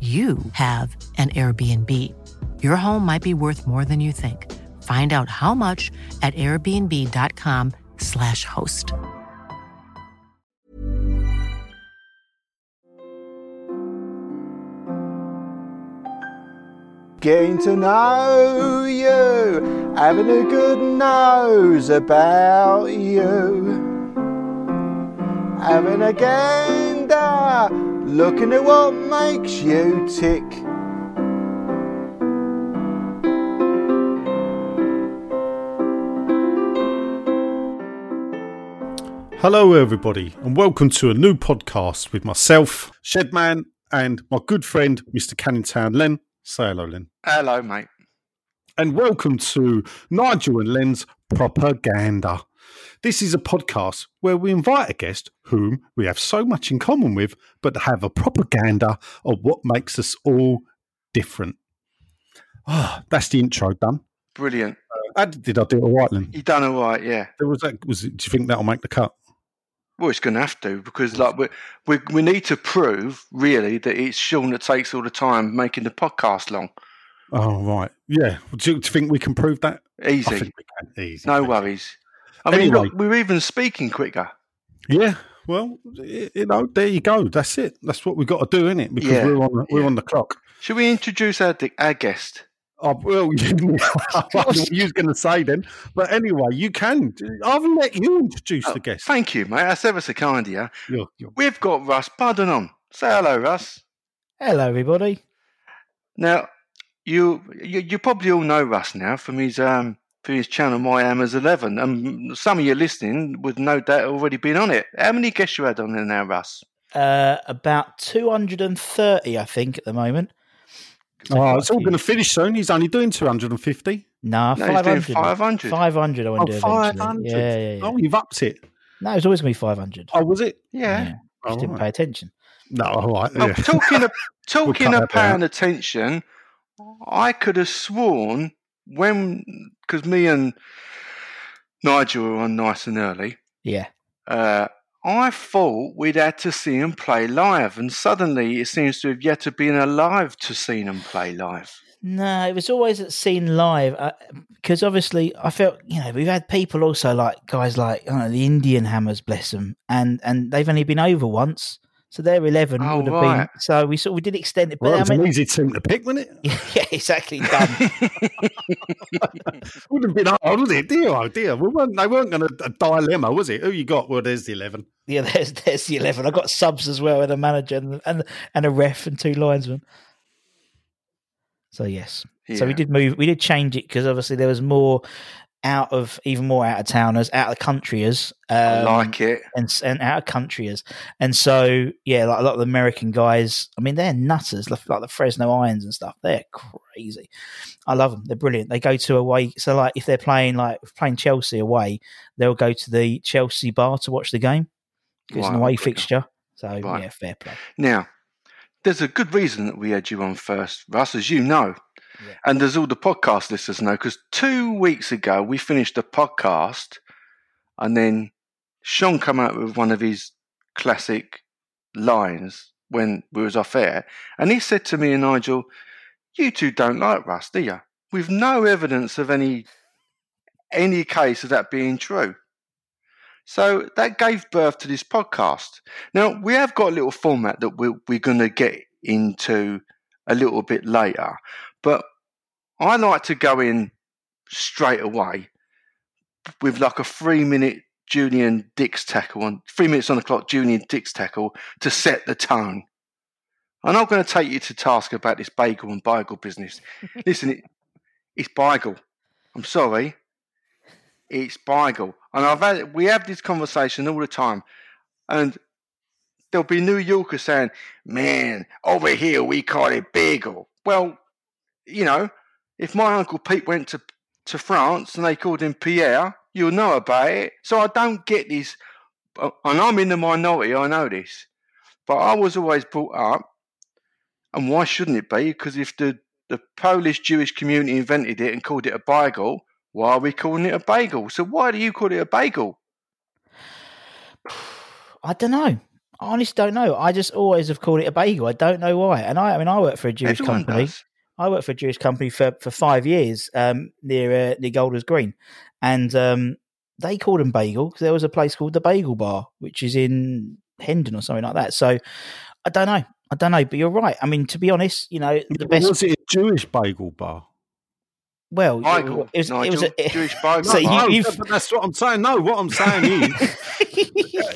you have an Airbnb. Your home might be worth more than you think. Find out how much at airbnb.com/slash host. Getting to know you, having a good nose about you. Having a gander, looking at what makes you tick. Hello, everybody, and welcome to a new podcast with myself, Shedman, and my good friend, Mr. Canningtown Len. Say hello, Len. Hello, mate. And welcome to Nigel and Len's Propaganda. This is a podcast where we invite a guest whom we have so much in common with, but have a propaganda of what makes us all different. Ah, that's the intro done. Brilliant. How did I do it all right, Len? You done all right, yeah. There was that, was it, do you think that'll make the cut? Well, it's going to have to because, like, we, we we need to prove really that it's Sean that takes all the time making the podcast long. Oh, right. Yeah. Do you, do you think we can prove that? Easy, think we can. Easy. no worries. I mean, Anyway. look, we're even speaking quicker. Yeah, well, you know, there you go. That's it. That's what we've got to do, isn't it? Because Yeah, we're on the, we're yeah. on the clock. Should we introduce our, our guest? Oh, well, I know what you was going to say then, but anyway, you can. I'll let you introduce Oh, the guest. Thank you, mate. That's ever so kind of you. You're, you're, We've got Russ Budden on. Say hello, Russ. Hello, everybody. Now, you, you you probably all know Russ now from his um from his channel My Hammers Eleven, and some of you listening would no doubt already been on it. How many guests you had on there now, Russ? Uh, about 230, I think, at the moment. oh, it's all going to finish soon. He's only doing 250. Nah, No, 500. 500. 500 I want Oh, do 500. Yeah, yeah, yeah. Oh, you've upped it. No, it's always going to be 500. Oh, was it? Yeah. Just Oh, didn't right. pay attention. No, all right. Oh, talking of talking cut of that paying attention, I could have sworn when because me and Nigel were on nice and early. Yeah. Uh, I thought we'd had to see him play live, and suddenly it seems to have yet to been alive to see him play live. No, it was always at seen live because obviously I felt you know we've had people also like guys like I don't know, the Indian Hammers, bless them, and and they've only been over once, so their eleven Oh, would have right. been. So we sort of we did extend it, but Well, it I mean, an easy team to pick, wasn't it? yeah, exactly done. Would have been hard, would it? Dear, oh dear. We weren't, they weren't going to dilemma, was it? Who you got? Well, there's the 11. Yeah, there's there's the eleven. I got subs as well, and a manager and and, and a ref and two linesmen. So yes, so we did move. We did change it because obviously there was more out of even more out of towners, out of the countryers, I um, like it. and and out of countryers, and so yeah, like a lot of the American guys. I mean, they're nutters, like, the Fresno Irons and stuff. They're crazy. I love them. They're brilliant. They go to away. So like if they're playing like playing Chelsea away, they'll go to the Chelsea bar to watch the game. It's an away fixture. So Right. yeah, fair play. Now, there's a good reason that we had you on first, Russ, as you know. And there's all the podcast listeners know, because two weeks ago we finished the podcast and then Sean come out with one of his classic lines when we was off air. And he said to me and Nigel, you two don't like Russ, do you? With no evidence of any any case of that being true. So that gave birth to this podcast. Now we have got a little format that we're, we're going to get into a little bit later. But I like to go in straight away with like a three minute Julian Dicks tackle on three minutes on the clock, Julian Dicks tackle to set the tone. I'm not going to take you to task about this bagel and bagel business. Listen, it, it's bagel. I'm sorry, it's bagel. And I've had we have this conversation all the time, and there'll be New Yorkers saying, "Man, over here we call it bagel." Well, you know, if my uncle Pete went to to France and they called him Pierre, you'll know about it. So I don't get this, uh, and I'm in the minority. I know this, but I was always brought up, and why shouldn't it be? Because if the the Polish Jewish community invented it and called it a bagel, why are we calling it a bagel? So why do you call it a bagel? I don't know. I honestly don't know. I just always have called it a bagel. I don't know why. And I, I mean, I work for a Jewish Everyone company. does. I worked for a Jewish company for, for five years um, near uh, near Golders Green, and um, they called them bagel because there was a place called the Bagel Bar, which is in Hendon or something like that. So I don't know. I don't know, but you're right. I mean, to be honest, you know, the best. Was it a Jewish bagel bar? well, Bagel, it was. It was a, Jewish bagel. So no, you've- but that's what I'm saying. No, what I'm saying is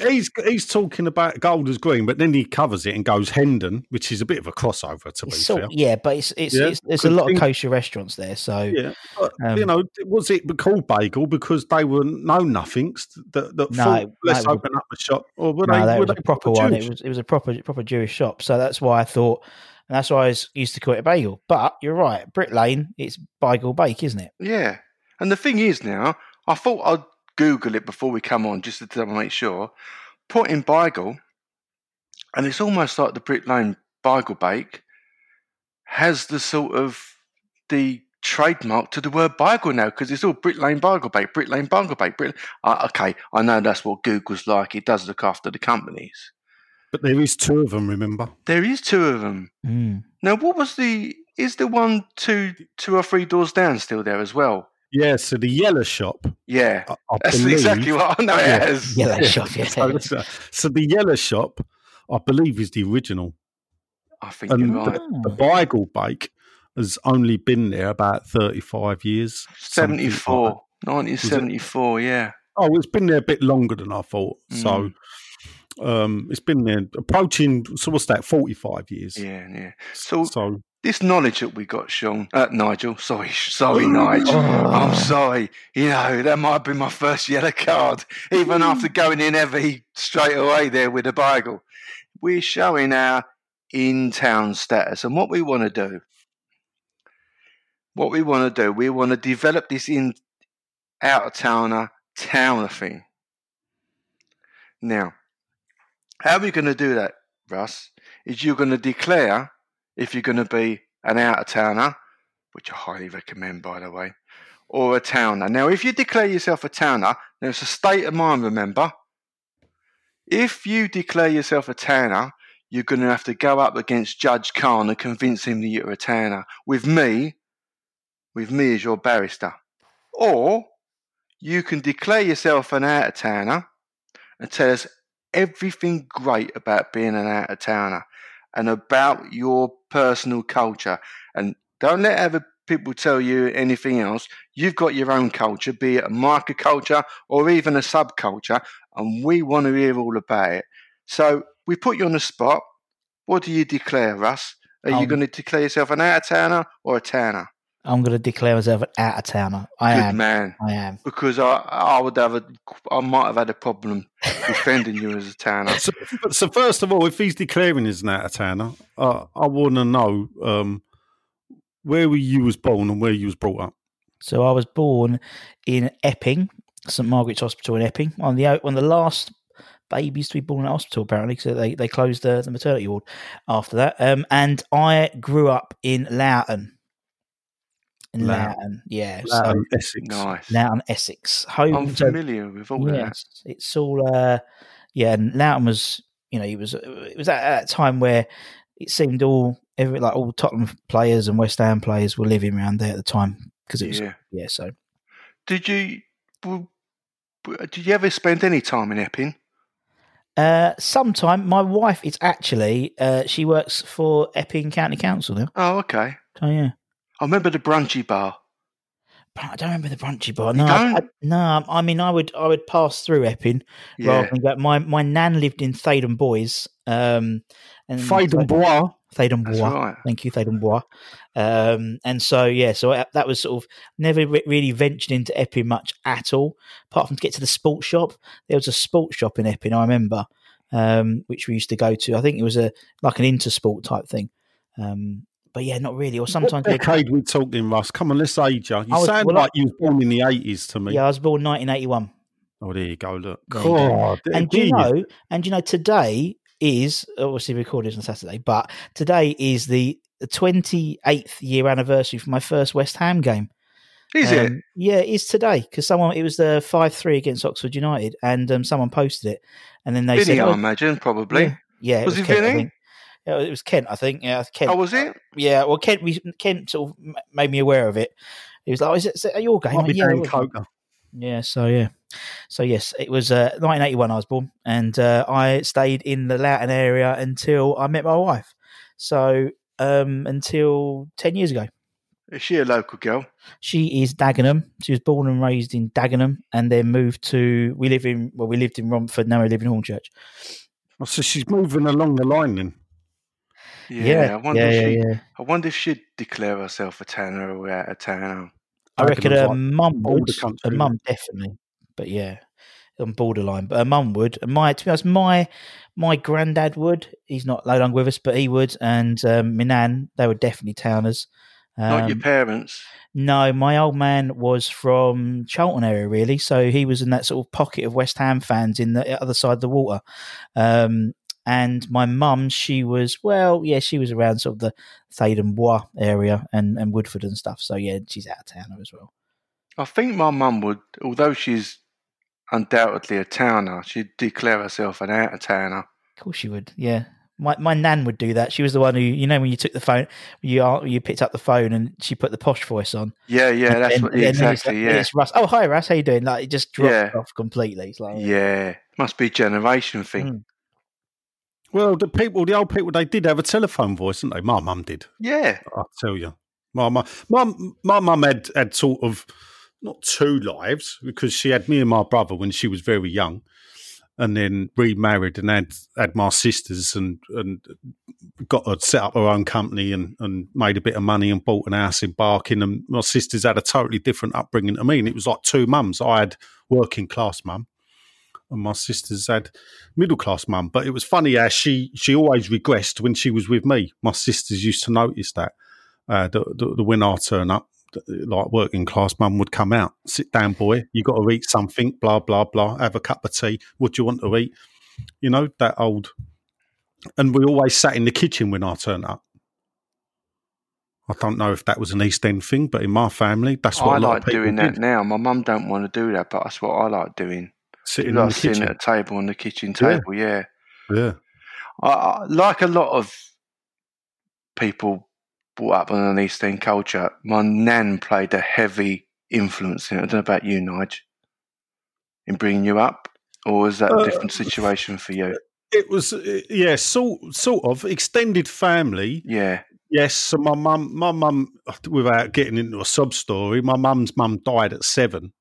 he's he's talking about Golders Green, but then he covers it and goes Hendon, which is a bit of a crossover to be It's sort, fair. yeah, but it's it's, Yeah, it's there's a lot thing. of kosher restaurants there, so Yeah, but, Um, you know, was it called bagel because they were no nothings that, that No, thought, let's it was- open up a shop, or were no, they? that were was a they proper one. It was it was a proper proper Jewish shop, so that's why I thought, and that's why I was used to call it a bagel. But you're right, Brick Lane, it's bagel bake, isn't it? Yeah. And the thing is now, I thought I'd Google it before we come on just to double make sure. Put in Beigel, and it's almost like the Brick Lane Beigel Bake has the sort of the trademark to the word Beigel now because it's all Brick Lane Beigel Bake, Brick Lane Beigel Bake. Brick... Uh, okay, I know that's what Google's like. It does look after the companies. But there is two of them. Remember? There is two of them. Mm. Now, what was the? Is the one two two or three doors down still there as well? Yeah. So the yellow shop. Yeah, I, I that's believe, exactly what I know it Yeah. as. Yeah, shop, yeah. So, so, so the yellow shop, I believe, is the original. I think And you're right. Oh. The Beigel Bake has only been there about thirty-five years. something like 74, 1974, yeah. Oh, it's been there a bit longer than I thought. So Mm. um, it's been there approaching. So what's that? Forty-five years. Yeah, yeah. So So this knowledge that we got, Sean, uh, Nigel, sorry, sorry, Nigel. Oh. I'm sorry. You know, that might be my first yellow card, even after going in heavy straight away there with a bagel. We're showing our in town status and what we want to do. What we want to do, we want to develop this in out of towner towner thing. Now, how are we going to do that, Russ? Is you're going to declare if you're going to be an out of towner, which I highly recommend, by the way, or a towner. Now, if you declare yourself a towner, now it's a state of mind, remember? If you declare yourself a towner, you're going to have to go up against Judge Khan and convince him that you're a towner. With me, with me as your barrister. Or you can declare yourself an out of towner and tell us everything great about being an out of towner and about your personal culture. And don't let other people tell you anything else. You've got your own culture, be it a market microculture or even a subculture, and we want to hear all about it. So we put you on the spot. What do you declare, Russ? Are you Um, going to declare yourself an out of towner or a towner? I'm going to declare myself an out of towner. I Good am. man. I am. Because I, I would have a, I might have had a problem defending you as a towner. So, so first of all, if he's declaring he's an out of towner, uh, I want to know um, where were you was born and where you was brought up. So I was born in Epping, St Margaret's Hospital in Epping, on the one of the last babies to be born in hospital apparently. because they they closed the, the maternity ward after that. Um, and I grew up in Loughton. In Loughton. Loughton, yeah. Um, so Essex. Nice. Loughton, Essex, home. I'm so- familiar with all that. It's all. Uh, yeah, and Loughton was, you know, it was it was at, at a time where it seemed all every like all Tottenham players and West Ham players were living around there at the time because it was yeah. Yeah. So Did you w- w- did you ever spend any time in Epping? Uh, sometime my wife is actually uh, she works for Epping County Council now. Oh, okay. Oh yeah. I remember the brunchy bar. But I don't remember the brunchy bar. No, I? I- no. I mean, I would I would pass through Epping rather Yeah. than go. My my nan lived in Thaden Boys. Um, and Faden Bois. Theydon Bois. right. Thank you, Theydon Bois. Um, and so yeah, so I, that was sort of never re- really ventured into Epping much at all, apart from to get to the sports shop. There was a sports shop in Epping, I remember, um, which we used to go to. I think it was a like an intersport type thing. Um, but yeah, not really. Or sometimes what they- decade we talking, Russ? Come on, let's age you. You was- sound well, I- like you was born in the eighties to me. yeah, I was born 1981. Oh, there you go. Look, There you go. God, and do you know and you know today is obviously recorded on saturday but today is the 28th year anniversary for my first west ham game Is it? Um, yeah it is today because someone it was the 5-3 against oxford united and um, someone posted it and then they Vinny, said I oh, imagine, probably. yeah, yeah it Was was, it Kent, Vinny? Think. Yeah, it was Kent, I think. Yeah, Kent. Oh, was it? Yeah, well, Kent, we, Kent sort of made me aware of it. He was like, "Oh, is it, is it your game?" Might yeah, it Dan was. Coker. Yeah, so yeah, so yes, it was uh, 1981. I was born, and uh, I stayed in the Loughton area until I met my wife. So um, until ten years ago, Is she a local girl? she is Dagenham. She was born and raised in Dagenham, and then moved to. We live in well, we lived in Romford. Now we live in Hornchurch. Oh, so she's moving along the line then. Yeah, I wonder yeah, if yeah, she. yeah. I wonder if she'd declare herself a tanner or out of town. I reckon Dagenham's her like mum would. Her mum definitely, but yeah, on borderline. But her mum would. And my, to be honest, my my granddad would. He's not no longer with us, but he would. And um, my nan, they were definitely towners. Not your Um, parents. no, my old man was from Charlton area, really. So he was in that sort of pocket of West Ham fans in the other side of the water. Um, and my mum, she was well, yeah, she was around sort of the Theydon Bois area and, and Woodford and stuff. So yeah, she's out of towner as well. I think my mum would, although she's undoubtedly a towner, she'd declare herself an out of towner. Of course she would. Yeah. My my nan would do that. She was the one who, you know, when you took the phone, you are- you picked up the phone and she put the posh voice on. Yeah, yeah, that's And- what, exactly. like, Yeah, It's Russ. Oh, hi, Russ. How you doing? Like it just dropped Yeah. off completely. It's like, yeah. Must be a generation thing. Mm. Well, the people, the old people, they did have a telephone voice, didn't they? My mum did. Yeah, I'll tell you. My mum, my, my mum had, had sort of not two lives because she had me and my brother when she was very young, and then remarried and had had my sisters and and got her set up her own company and and made a bit of money and bought an house in Barking. And my sisters had a totally different upbringing to me, and it was like two mums. I had working class mum. And my sisters had middle class mum, but it was funny how she she always regressed when she was with me. My sisters used to notice that uh, the, the, the when I turn up, like working class mum would come out, sit down, boy, you got to eat something, blah blah blah, have a cup of tea. What do you want to eat? You know that old. And we always sat in the kitchen when I turned up. I don't know if that was an East End thing, but in my family, that's what I a lot like of people doing did. that now. My mum don't want to do that, but that's what I like doing. Sitting You like the sitting kitchen. at a table on the kitchen table. Yeah, Yeah. I, I, like a lot of people brought up on an East End culture. My nan played a heavy influence in it. I don't know about you, Nige, in bringing you up, or was that Uh, a different situation for you? It was, uh, yeah, sort sort of extended family. Yeah, Yes, so my mum, my mum, without getting into a sub story, my mum's mum died at seven,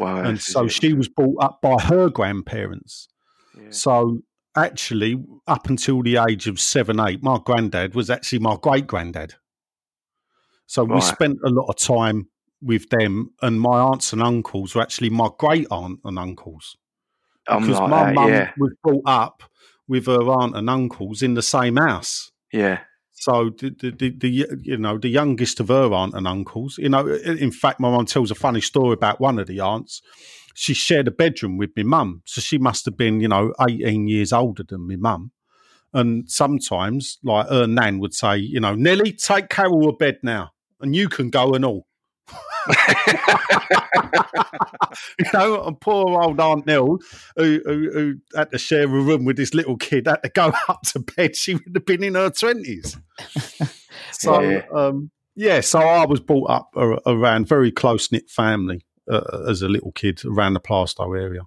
well, and is so she was brought up by her grandparents. Yeah. So actually, up until the age of seven, eight, my granddad was actually my great granddad. So we spent a lot of time with them, and my aunts and uncles were actually my great aunt and uncles I'm because like my that, mum yeah, was brought up with her aunt and uncles in the same house. yeah, So the, the, the, the you know the youngest of her aunt and uncles, you know, in fact, my mum tells a funny story about one of the aunts. She shared a bedroom with my mum, so she must have been, you know, eighteen years older than my mum. And sometimes, like her nan would say, you know, Nelly, take Carol to bed now, and you can go and all. you know, and poor old Aunt Nell, who, who, who had to share a room with this little kid, had to go up to bed. She would have been in her twenties. so, Yeah. um, yeah, so I was brought up around very close knit family uh, as a little kid around the Plaistow area.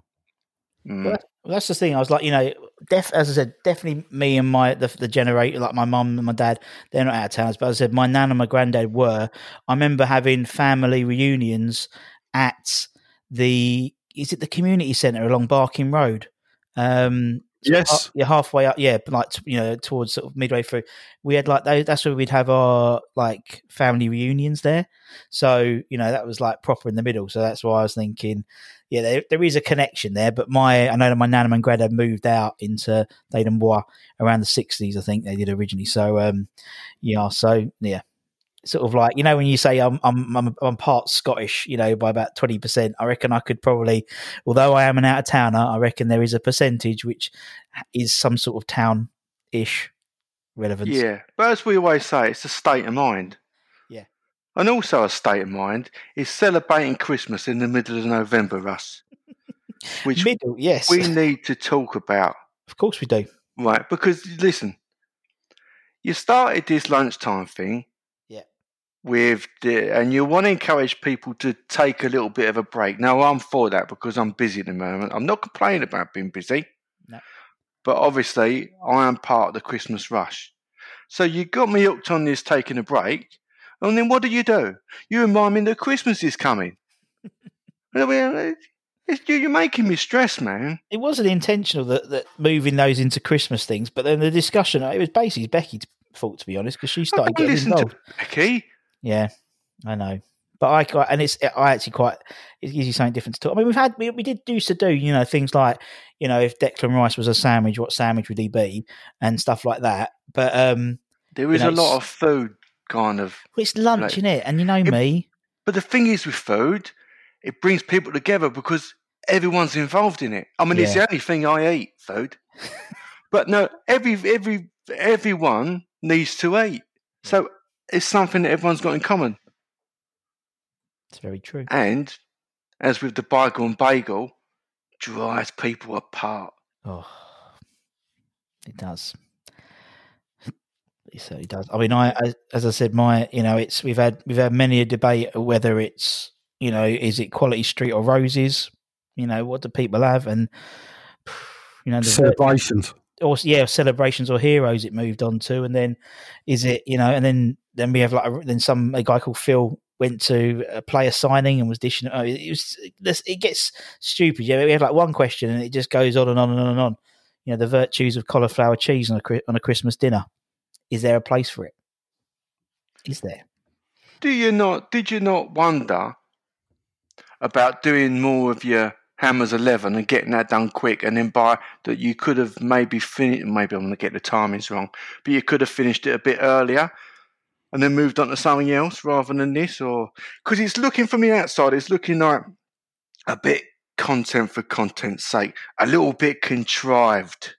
Mm. Well, Well, that's the thing. I was like, you know, def as I said, definitely me and my the, the generator, like my mum and my dad, they're not out of towns. But as I said, my nan and my granddad were. I remember having family reunions at the is it the community centre along Barking Road? Um, Yes. yeah, halfway up, yeah, like you know, towards sort of midway through. We had like that's where we'd have our like family reunions there. So you know, that was like proper in the middle. So that's why I was thinking, yeah, there, there is a connection there. But my, I know that my nan and granddad moved out into Dayton around the sixties. I think they did originally. So um, yeah, so yeah, sort of like you know when you say I'm I'm I'm, I'm part Scottish, you know, by about twenty percent. I reckon I could probably, although I am an out of towner, I reckon there is a percentage which is some sort of town ish relevance. Yeah, but as we always say, it's a state of mind. And also a state of mind is celebrating Christmas in the middle of November, Russ. Which Middle, yes, we need to talk about, of course we do. right? Because listen, you started this lunchtime thing. Yeah. With the, and you want to encourage people to take a little bit of a break. Now, I'm for that because I'm busy at the moment. I'm not complaining about being busy. No. But obviously, I am part of the Christmas rush. So you got me hooked on this taking a break. And then what do you do? You remind me that Christmas is coming. I mean, it's, you're making me stress, man. It wasn't intentional that, that moving those into Christmas things, but then the discussion it was basically Becky's fault to be honest because she started getting listen involved. to Becky. Yeah, I know. But I quite, and it's I actually quite it gives you something different to talk. I mean, we've had we, we did used to do you know things like you know if Declan Rice was a sandwich, what sandwich would he be, and stuff like that. But um, There is know, a lot of food kind of. well, it's lunch, Like- in it, and you know It- me. But the thing is with food, it brings people together because everyone's involved in it. I mean, it's the only thing I eat, food. but no, every every everyone needs to eat. So it's something that everyone's got in common. It's very true. And as with the bygone bagel, drives people apart. Oh, it does. It certainly does. I mean, I as, as I said, my you know, it's we've had we've had many a debate whether it's you know, is it Quality Street or Roses? You know, what do people have? And you know, the, Celebrations. or yeah, celebrations or heroes. It moved on to, and then is it you know, and then then we have like a, then some a guy called Phil went to a player signing and was dishing. Oh, it was this. It gets stupid. Yeah, we have like one question and it just goes on and on and on and on. You know, the virtues of cauliflower cheese on a on a Christmas dinner. Is there a place for it? Is there? Do you not? Did you not wonder about doing more of your Hammers Eleven and getting that done quick, and then by that you could have maybe finished. Maybe I'm going to get the timings wrong, but you could have finished it a bit earlier, and then moved on to something else rather than this, or because it's looking from the outside, it's looking like a bit content for content's sake, a little bit contrived.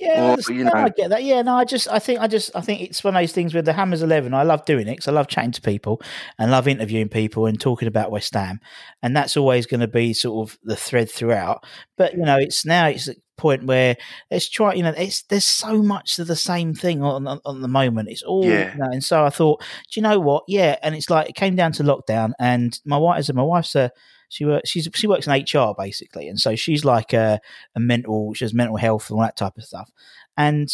Yeah, I Or, you know- I get that. Yeah, no, I just, I think, I just, I think it's one of those things with the Hammers Eleven. I love doing it because I love chatting to people and love interviewing people and talking about West Ham, and that's always going to be sort of the thread throughout. But you know, it's now it's a point where let's try. You know, it's there's so much of the same thing on on, on the moment. It's all, Yeah. you know, and so I thought, do you know what? Yeah, and it's like it came down to lockdown, and my wife, said, my wife's a she works she's she works in HR basically, and so she's like a, a mental she has mental health and all that type of stuff, and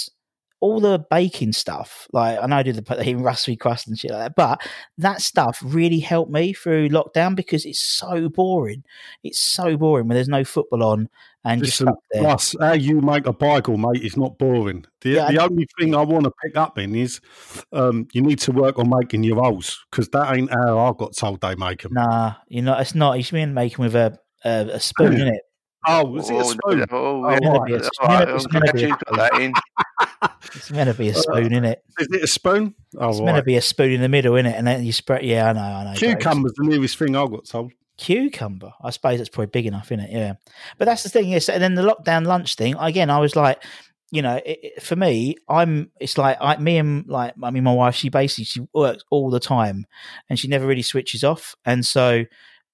all the baking stuff, like I know I did the eating rusty crust and shit like that, but that stuff really helped me through lockdown because it's so boring. It's so boring when there's no football on and just Listen, stuck there. Plus, how you make a bagel, mate, is not boring. The, Yeah, the only thing I want to pick up in is um, you need to work on making your rolls because that ain't how I got told they make them. Nah, you know it's not. You should be making with a a, a spoon in it. Oh, was it a Oh, spoon? Oh, Oh, yeah. meant to be a- All it's right, meant- I'm it's meant to be a- you put that. It's meant to be a spoon in it. Is it a spoon? Oh, It's gonna be a spoon in the middle in it, and then you spread. Yeah, I know, I know. Cucumber's the nearest thing I got told. Cucumber. I suppose it's probably big enough, in it? Yeah. But that's the thing, yes. And then the lockdown lunch thing again. I was like, you know, it, it- for me, I'm. It's like I, me and like I mean, my wife. She basically she works all the time, and she never really switches off. And so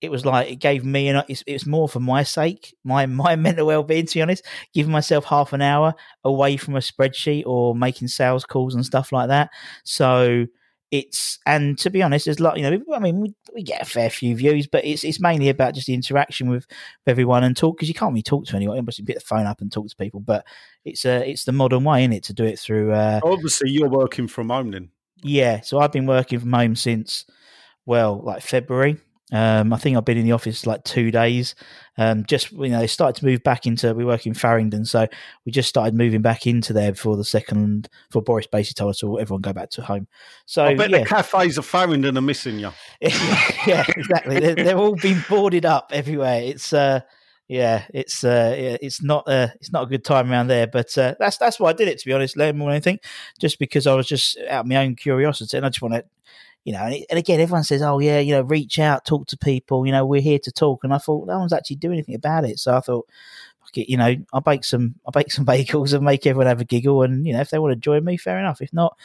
it was like it gave me an. It's, it was more for my sake, my my mental well being. To be honest, giving myself half an hour away from a spreadsheet or making sales calls and stuff like that. So it's and to be honest, there's a lot. You know, I mean, we, we get a fair few views, but it's it's mainly about just the interaction with, everyone and talk because you can't really talk to anyone. You must pick the phone up and talk to people, but it's uh, it's the modern way in it to do it through. Uh, Obviously, you're working from home then. yeah, so I've been working from home since well, like February. Um, I think I've been in the office like two days. Um, just you know, they started to move back into. We work in Farringdon, so we just started moving back into there before the second. For Boris basically told us to everyone go back to home. So I bet yeah, the cafes of Farringdon are missing you. yeah, exactly. They're, they're all been boarded up everywhere. It's uh, yeah, it's uh, yeah, it's not uh, it's not a good time around there. But uh, that's that's why I did it to be honest, learn more than anything, just because I was just out of my own curiosity, and I just want to, you know. And, it, and again, everyone says, "Oh yeah, you know, reach out, talk to people. You know, we're here to talk." And I thought no one's actually doing anything about it, so I thought. fuck it, You know, I'll bake some, I'll bake some bagels and make everyone have a giggle. And you know, if they want to join me, fair enough. If not,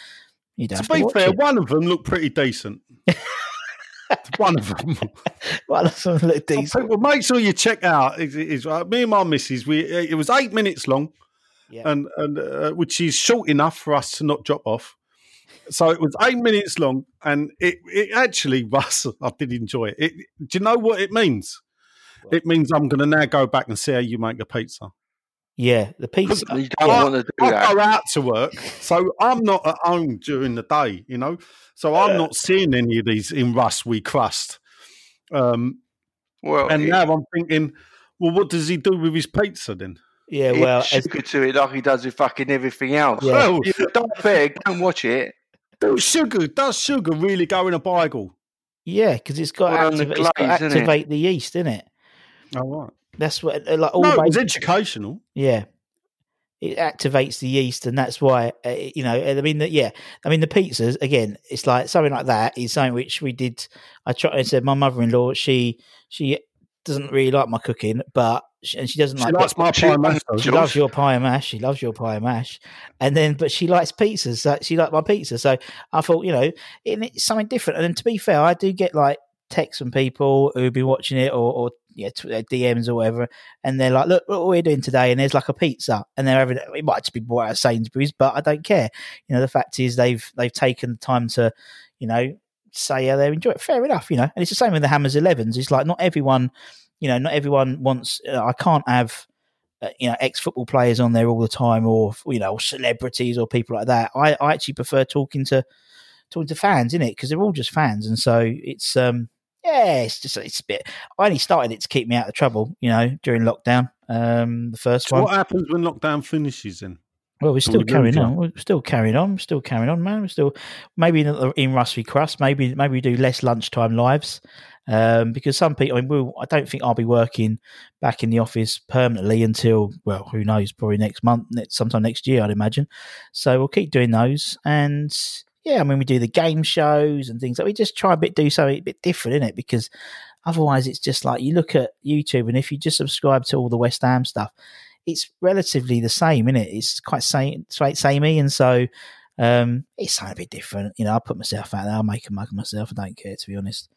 you don't. To have to be fair, it. one of them looked pretty decent. one of them. Well, that's a little decent. Well, make sure you check out. Is, is, uh, me and my missus. We it was eight minutes long, Yeah. and and uh, which is short enough for us to not drop off. So it was eight minutes long, and it, it actually Russ, I did enjoy it. it. Do you know what it means? It means I'm going to now go back and see how you make a pizza. Yeah, the pizza. You don't I, want to do I that. go out to work, so I'm not at home during the day, you know. So I'm not seeing any of these in Rusty Crust. Um, Well, and he, now I'm thinking, well, what does he do with his pizza then? Yeah, he well, should as, to it like he does with fucking everything else. Yeah. Well, don't fair, don't watch it. Does sugar does sugar really go in a bagel? yeah, because it's got, Well, and the activa- it's got glaze, to it? activate the yeast, isn't it? Oh right. That's what uh, like all No, it was educational. yeah. It activates the yeast, and that's why uh, you know. I mean, the, yeah. I mean, the pizzas again. It's like something like that is something which we did. I tried. I said my mother-in-law. She she doesn't really like my cooking, but she, and she doesn't She like. likes my she- pie mash. she loves your pie and mash. She loves your pie and mash, and then but she likes pizzas. So she liked my pizza. So I thought, you know, it's something different. And then to be fair, I do get like texts from people who've been watching it or, or yeah, uh, DMs or whatever, and they're like, "Look, look what we're doing today," and there's like a pizza, and they're having it might just be bought out of Sainsbury's, but I don't care. You know, the fact is they've they've taken the time to, you know, say yeah, they enjoy it. Fair enough, you know, and it's the same with the Hammers Elevens. It's like not everyone, you know, not everyone wants. Uh, I can't have uh, you know ex football players on there all the time, or you know celebrities or people like that. I, I actually prefer talking to talking to fans in it because they're all just fans, and so it's um yeah, it's just it's a bit. I only started it to keep me out of trouble, you know, during lockdown. Um, the first So one. what happens when lockdown finishes then? Well, we're still carrying on. We're still carrying on. We're still carrying on, man. We're still maybe in, in Rusty Crust. Maybe maybe we do less lunchtime lives um, because some people. I mean, we'll, I don't think I'll be working back in the office permanently until well, who knows? Probably next month, next, sometime next year, I'd imagine. So we'll keep doing those, and yeah, I mean, we do the game shows and things like. We just try a bit do something a bit different in it because otherwise, it's just like you look at YouTube, and if you just subscribe to all the West Ham stuff it's relatively the same, isn't it? It's quite same, quite samey, and so um, it's something a bit different. You know, I put myself out there. I'll make a mug of myself. I don't care, to be honest.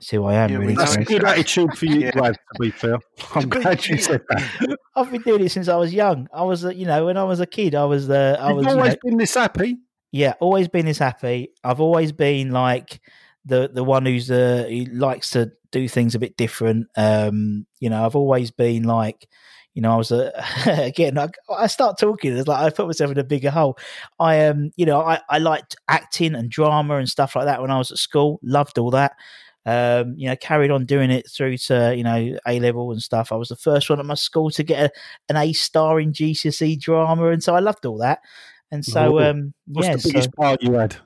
It's who I am, Yeah, really. That's a good attitude for you Yeah. to be fair. I'm glad you said that. I've been doing it since I was young. I was, uh, you know, when I was a kid, I was the, I You've was, you always know, been this happy. yeah, always been this happy. I've always been like the the one who's uh, who likes to do things a bit different. Um, you know, I've always been like, you know, I was a again. I, I start talking. It's like I put myself in a bigger hole. I um, you know, I I liked acting and drama and stuff like that when I was at school. Loved all that. Um, you know, carried on doing it through to you know A level and stuff. I was the first one at my school to get a, an A star in GCSE drama, and so I loved all that. And so, um, What's yeah, the so- biggest part you had?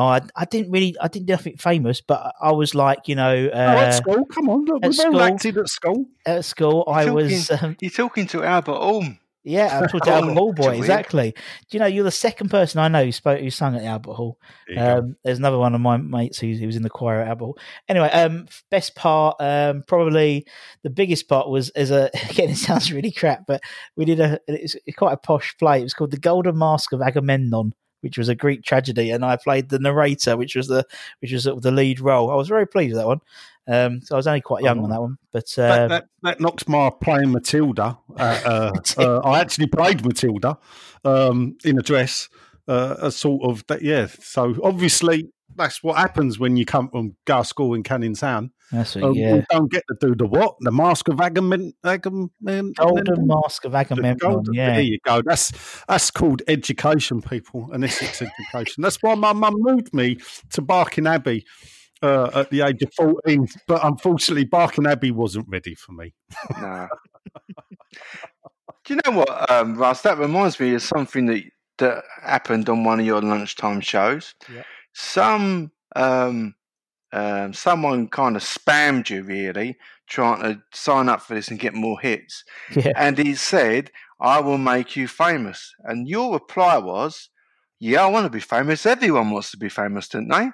Oh, I, I didn't really, I didn't do nothing famous, but I was like, you know, oh, at uh, school, come on, look, at we've all school- acted at school. at school, I You're was, um, You're talking to Albert Hall. yeah, I talked to Oh, Albert Hall boy, exactly. Do you know, you're the second person I know who spoke, who sung at the Albert Hall. There. Um, there's another one of my mates who, who was in the choir at Albert Hall. Anyway, um, best part, um, probably the biggest part was as a again, it sounds really crap, but we did a it's quite a posh play. It was called the Golden Mask of Agamemnon, which was a Greek tragedy, and I played the narrator, which was the which was sort of the lead role. I was very pleased with that one. Um, so I was only quite young Oh. on that one, but that, uh, that, that knocks my playing Matilda. Uh, uh, uh, I actually played Matilda um, in a dress, uh, a sort of that. Yeah. So obviously, that's what happens when you come from go to school in Canning Town. That's what, Um, yeah. We don't get to do the what? The Mask of Agamemnon. Agamemnon Golden Mask of the Agamemnon. golden- Yeah. There you go. That's that's called education, people, and Essex education. That's why my mum moved me to Barking Abbey uh, at the age of fourteen. But unfortunately, Barking Abbey wasn't ready for me. No. Do you know what, um, Russ? That reminds me of something that that happened on one of your lunchtime shows. Yeah. Some um, um, someone kind of spammed you, really, trying to sign up for this and get more hits. Yeah. And he said, "I will make you famous." And your reply was, "Yeah, I want to be famous. Everyone wants to be famous, don't they?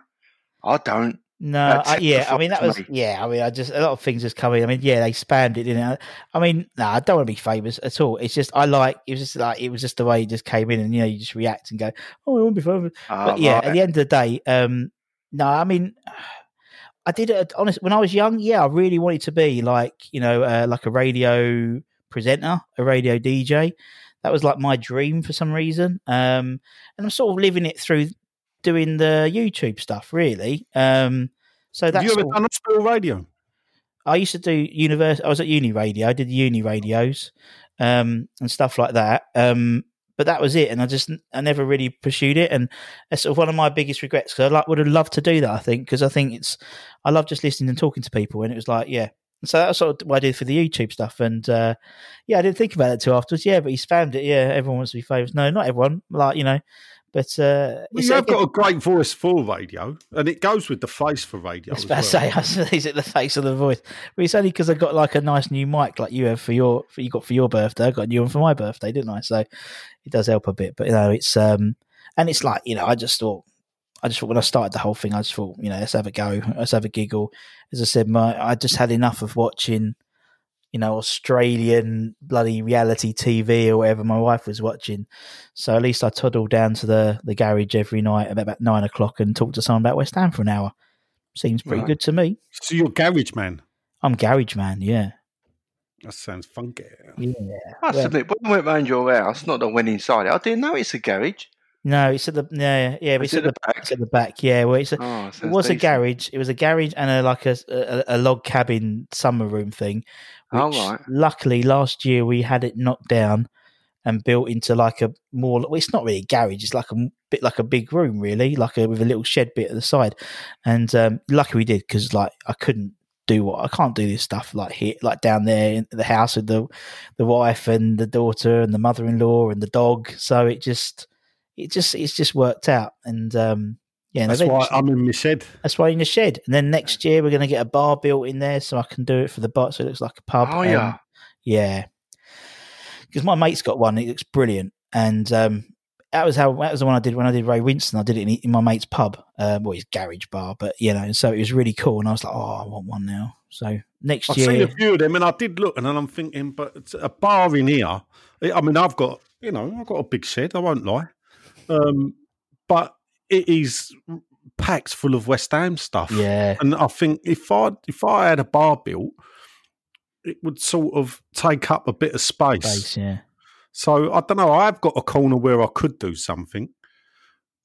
I don't." No, I, yeah, I mean that was me. yeah. I mean, I just a lot of things just coming. I mean, yeah, they spammed it, didn't it? I mean, no, I don't want to be famous at all. It's just I like it was just like it was just the way it just came in, and you know, you just react and go, "Oh, I want to be famous." Ah, but yeah, right. at the end of the day, um, no, I mean, I did it. Honest, when I was young, yeah, I really wanted to be like you know, uh, like a radio presenter, a radio DJ. That was like my dream for some reason, um, and I'm sort of living it through doing the YouTube stuff, really. Um, so Have you ever of- done a spill radio? I used to do universe. I was at uni radio. I did uni radios um, and stuff like that. Um, but that was it, and I just I never really pursued it, and that's sort of one of my biggest regrets because I like would have loved to do that. I think because I think it's I love just listening and talking to people, and it was like yeah. So that's sort of what I did for the YouTube stuff, and uh, yeah, I didn't think about it too afterwards. Yeah, but he spammed it. Yeah, everyone wants to be famous. No, not everyone. Like you know, but uh, well, you've got a great voice for radio, and it goes with the face for radio. I was about well. to say, is it the face of the voice? Well, it's only because I got like a nice new mic, like you have for your, for you got for your birthday. I got a new one for my birthday, didn't I? So it does help a bit. But you know, it's um, and it's like you know, I just thought, I just thought when I started the whole thing, I just thought, you know, let's have a go, let's have a giggle. As I said, my I just had enough of watching, you know, Australian bloody reality TV or whatever my wife was watching. So at least I toddled down to the the garage every night about, about nine o'clock and talked to someone about West Ham for an hour. Seems pretty Right. good to me. So you're garage man. I'm garage man, yeah. That sounds funky. Yeah. I Well- submit, when I went round your house, not that I went inside it, I didn't know it's a garage. No, it's at the yeah, yeah, but Is it's at the the back? It's at the back, yeah. Well, it's a, Oh, it sounds was a garage. It was a garage and a like a, a, a log cabin summer room thing. Right. luckily last year we had it knocked down and built into like a more. Well, it's not really a garage. It's like a bit like a big room, really, like a with a little shed bit at the side. And um, lucky we did because like I couldn't do what I can't do this stuff like here, like down there in the house with the the wife and the daughter and the mother in law and the dog. So it just it just it's just worked out. And um, yeah, That's why I'm in my shed. that's why in the shed. And then next year we're going to get a bar built in there so I can do it for the bar. So it looks like a pub. Oh, Um, yeah. yeah. Because my mate's got one. It looks brilliant. And um, that was how that was the one I did when I did Ray Winstone. I did it in, in my mate's pub, um, well, his garage bar. But you know, and so it was really cool. And I was like, oh, I want one now. So next year I've seen a few of them, and I did look, and then I'm thinking, but it's a bar in here. I mean, I've got, you know, I've got a big shed. I won't lie, um, but it is packed full of West Ham stuff. yeah, and I think if I if I had a bar built, it would sort of take up a bit of space. base, yeah. So I don't know. I've got a corner where I could do something,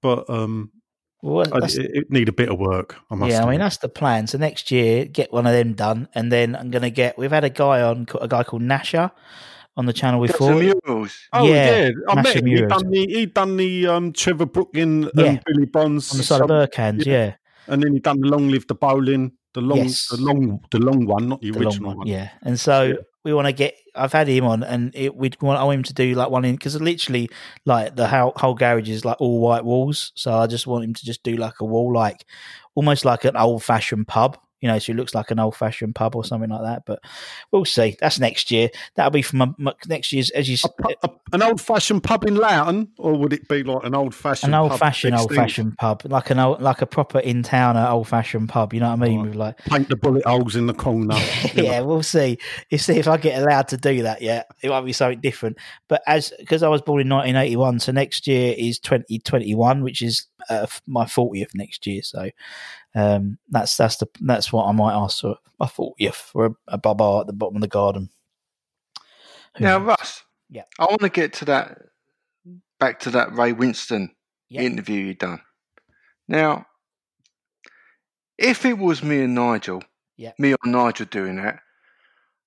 but um, Well, I, it, it need a bit of work. I must. yeah, I mean that's the plan. So next year, get one of them done, and then I'm going to get. We've had a guy on, a guy called Nasher, on the channel Got before. some murals. Oh yeah, yeah, I met massive him. He murals. done the he done the um, Trevor Brooking Yeah. and Billy Bonds on the side of some- Burkhans, yeah. yeah. and then he done the Long Live the Boleyn, the long, Yes. the long, the long one, not the, the long original one, one. yeah. And so Yeah. we want to get. I've had him on, and it, we'd want I want him to do like one in because literally, like the whole, whole garage is like all white walls. So I just want him to just do like a wall, like almost like an old fashioned pub. You know, so it looks like an old fashioned pub or something like that. But we'll see. That's next year. That'll be from my, next year's, as you A, a, an old fashioned pub in Loughton, or would it be like an old fashioned, an old fashioned, old fashioned pub, like an old, like a proper in towner old fashioned pub. You know what I mean? Right. With like Paint the bullet holes in the corner. you know. yeah, we'll see. You see if I get allowed to do that Yeah, It might be something different. But as because I was born in 1981, so next year is 2021, which is uh, my 40th next year. So um, that's that's the that's what I might ask for my 40th for a, a baba at the bottom of the garden. Who Now, knows? Russ, Yeah. I want to get to that, back to that Ray Winstone Yeah. interview you done. Now, If it was me and Nigel, Yeah. me or Nigel doing that,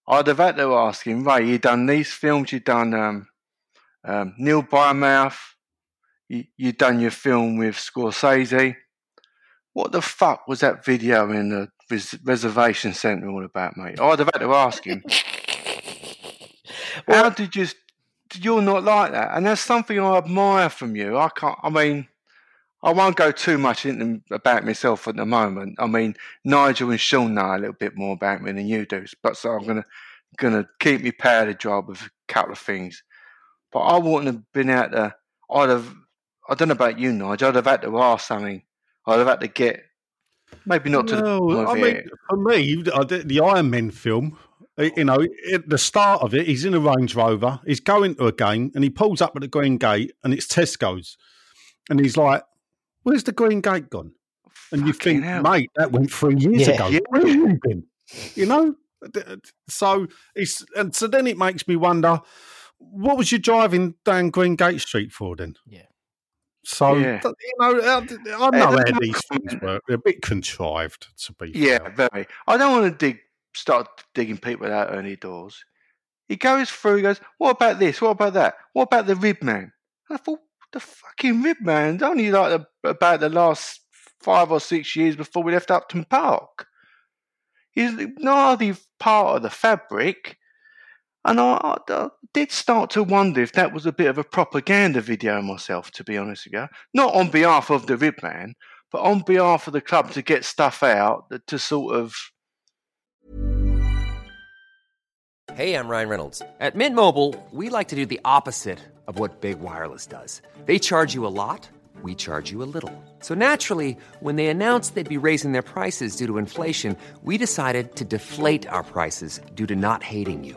I'd have had to ask him, Ray, you done these films, you done um, um, Nil by Mouth, you, you done your film with Scorsese. What the fuck was that video in the res- reservation centre all about, mate? I'd have had to ask him. well, How did you? You're not like that, and that's something I admire from you. I can't. I mean, I won't go too much into about myself at the moment. I mean, Nigel and Sean know a little bit more about me than you do, but so I'm gonna gonna keep me powder dry with a couple of things. But I wouldn't have been out there. I'd have. I don't know about you, Nigel. I'd have had to ask something. I'd have had to get. Maybe not to the No, bottom I mean, it. for me, I did the Iron Man film. uh, You know, at the start of it, he's in a Range Rover. He's going to a game, and he pulls up at the Green Gate, and it's Tesco's, and he's like, "Where's the Green Gate gone?" And you think, hell. mate, that went three years Yeah. ago. Yeah. Where have you been? You know. So it's and so then it makes me wonder, what was you driving down Green Gate Street for then? Yeah. So Yeah. you know, I, I know Uh, how these things work. They're a bit contrived, to be Yeah, fair. very. I don't want to dig, start digging people out early doors. He goes through. He goes, "What about this? What about that? What about the rib man?" And I thought, "The fucking rib man's only like the, about the last five or six years before we left Upton Park. He's hardly part of the fabric." And I, I, did start to wonder if that was a bit of a propaganda video myself, to be honest with you. Not on behalf of the rib man, but on behalf of the club to get stuff out to sort of Hey, I'm Ryan Reynolds. At Mint Mobile, we like to do the opposite of what Big Wireless does. They charge you a lot, we charge you a little. So naturally, when they announced they'd be raising their prices due to inflation, we decided to deflate our prices due to not hating you.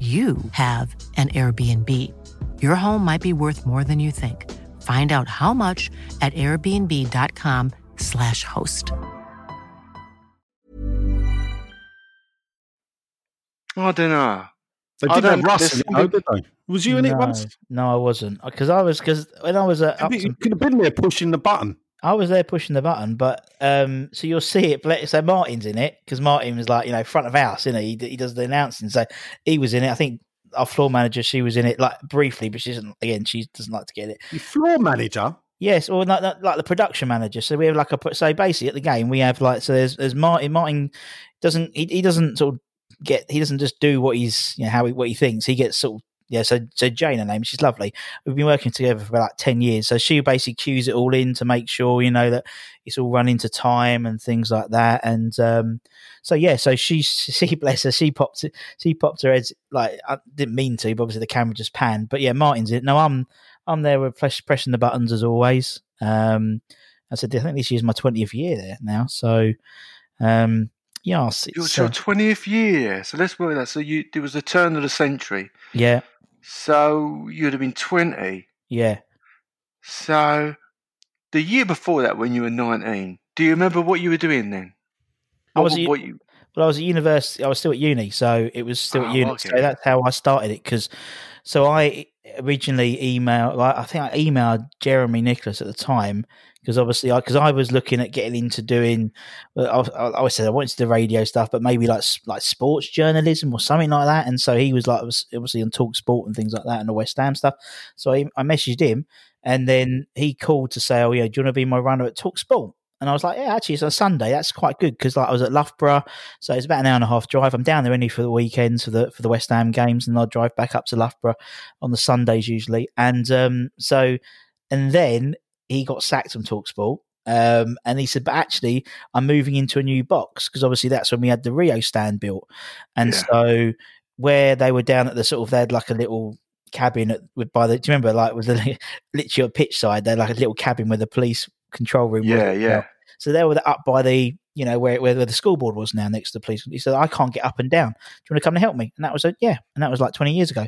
you have an Airbnb. Your home might be worth more than you think. Find out how much at airbnb.com/slash host. I don't know. They I did have don't- Russ in it, did they? Was you in it no, once? No, I wasn't. Because I was because when I was at You could have been there pushing the button. I was there pushing the button, but um, so you'll see it. but So Martin's in it because Martin was like you know front of house, you know, he, he does the announcing. So he was in it. I think our floor manager, she was in it like briefly, but she doesn't. Again, she doesn't like to get it. Your floor manager. Yes, or like, like like the production manager. So we have like a so basically at the game we have like so there's there's Martin. Martin doesn't he, he doesn't sort of get he doesn't just do what he's you know how he, what he thinks. He gets sort of yeah. So so Jane, her name, she's lovely. We've been working together for about like ten years. So she basically cues it all in to make sure you know that it's all running to time and things like that. And um, so yeah, so she she bless her, she popped she popped her head like I didn't mean to, but obviously the camera just panned. But yeah, Martin's in it. No, I'm I'm there with press, pressing the buttons as always. Um, I said I think this year's my twentieth year there now. So um, yeah, it's, Your uh, twentieth year. So let's work that. So you it was the turn of the century. yeah, So you'd have been twenty. yeah. So the year before that, when you were nineteen, do you remember what you were doing then? I was at- what you Well, I was at university. I was still at uni, so it was still Oh, at uni. okay. So that's how I started it. Because so I originally emailed. Like, I think I emailed Jeremy Nicholas at the time because obviously, because I, was looking at getting into doing, I, I, I always said I wanted to do radio stuff, but maybe like like sports journalism or something like that. And so he was like, was obviously on Talk Sport and things like that, and the West Ham stuff. So I, I messaged him, and then he called to say, "Oh yeah, do you want to be my runner at Talk Sport?" And I was like, yeah, actually, it's a Sunday. That's quite good because like I was at Loughborough, so it's about an hour and a half drive. I'm down there only for the weekends for the for the West Ham games, and I drive back up to Loughborough on the Sundays usually. And um, so, and then he got sacked from Talksport. Um, and he said, but actually, I'm moving into a new box because obviously that's when we had the Rio stand built. And Yeah. so, where they were down at the sort of, they had like a little cabin at, with by the, do you remember, like, was the literally a pitch side, they had like a little cabin where the police control room was. Yeah, yeah. So they were up by the, you know, where, where the school board was now next to the police. He said, I can't get up and down. Do you want to come and help me? And that was a, yeah. And that was like 20 years ago.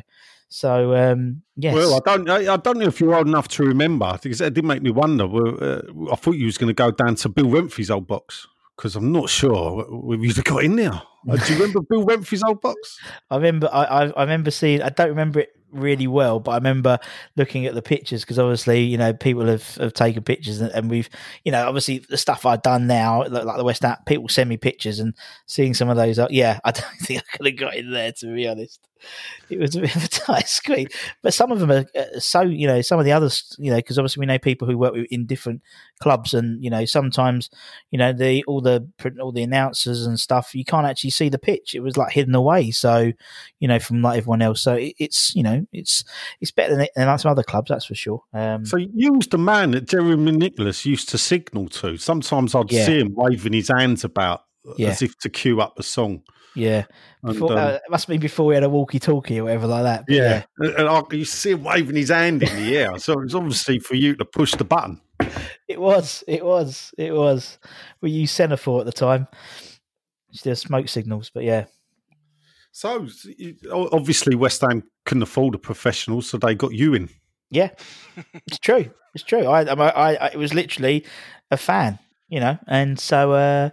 So, um, yes. Well, I don't. I, I don't know if you're old enough to remember because it did make me wonder. Well, uh, I thought you was going to go down to Bill Remfry's old box because I'm not sure whether you'd have got in there. Uh, Do you remember Bill Remfry's old box? I remember, I, I, I remember seeing. I don't remember it really well, but I remember looking at the pictures because obviously, you know, people have, have taken pictures, and, and we've, you know, obviously the stuff I've done now, like the West Ham, people send me pictures, and seeing some of those, uh, yeah, I don't think I could have got in there to be honest. It was a bit of a tight squeeze, but some of them are uh, so, you know, some of the others, you know, because obviously we know people who work with, in different clubs, and you know, sometimes, you know, the all the all the announcers and stuff, you can't actually see the pitch. It was like hidden away, so you know, from like everyone else. So it, it's you know, it's it's better than, than some other clubs, that's for sure. Um, So you was the man that Jeremy Nicholas used to signal to. Sometimes I'd Yeah. see him waving his hands about Yeah. as if to cue up a song. Yeah, And, um, uh, it must be before we had a walkie-talkie or whatever like that. but yeah, and I you see him waving his hand in the air. So it was obviously for you to push the button. It was, it was, it was. We used Semaphore at the time. Still smoke signals, but yeah, So obviously West Ham couldn't afford a professional, so they got you in. yeah, it's true. It's true. I, I, I, I it was literally a fan, you know, and so uh,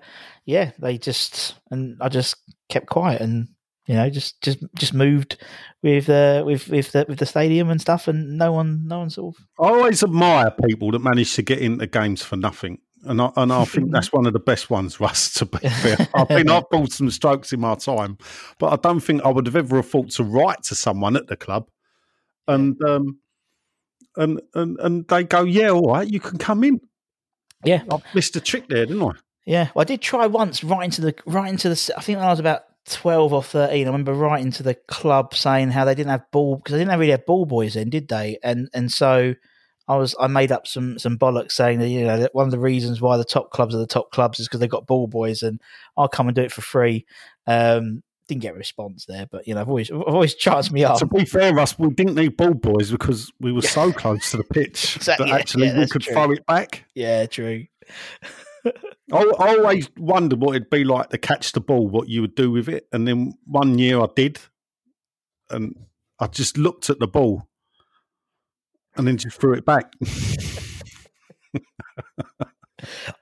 yeah, they just and I just kept quiet and you know just just just moved with uh, with with the with the stadium and stuff, and no one no one sort of I always admire people that manage to get into games for nothing. And I, and I think that's one of the best ones, Russ, to be fair. I mean, I've pulled some strokes in my time, but I don't think I would have ever thought to write to someone at the club. And um, and, and and they go, yeah, all right, you can come in. yeah I missed a trick there, didn't I? Yeah, well, I did try once right into the right into the. I think when I was about twelve or thirteen, I remember writing to the club saying how they didn't have ball because they didn't really have ball boys then, did they? And and so I was I made up some some bollocks saying that you know that one of the reasons why the top clubs are the top clubs is because they've got ball boys, and I'll come and do it for free. Um, didn't get a response there, but you know I've always I've always charged me up. To be fair, Russ, we didn't need ball boys because we were so close to the pitch Exactly, that yeah, actually yeah, we could true. throw it back. Yeah, true. I, I always wondered what it'd be like to catch the ball, what you would do with it. And then one year I did, and I just looked at the ball and then just threw it back.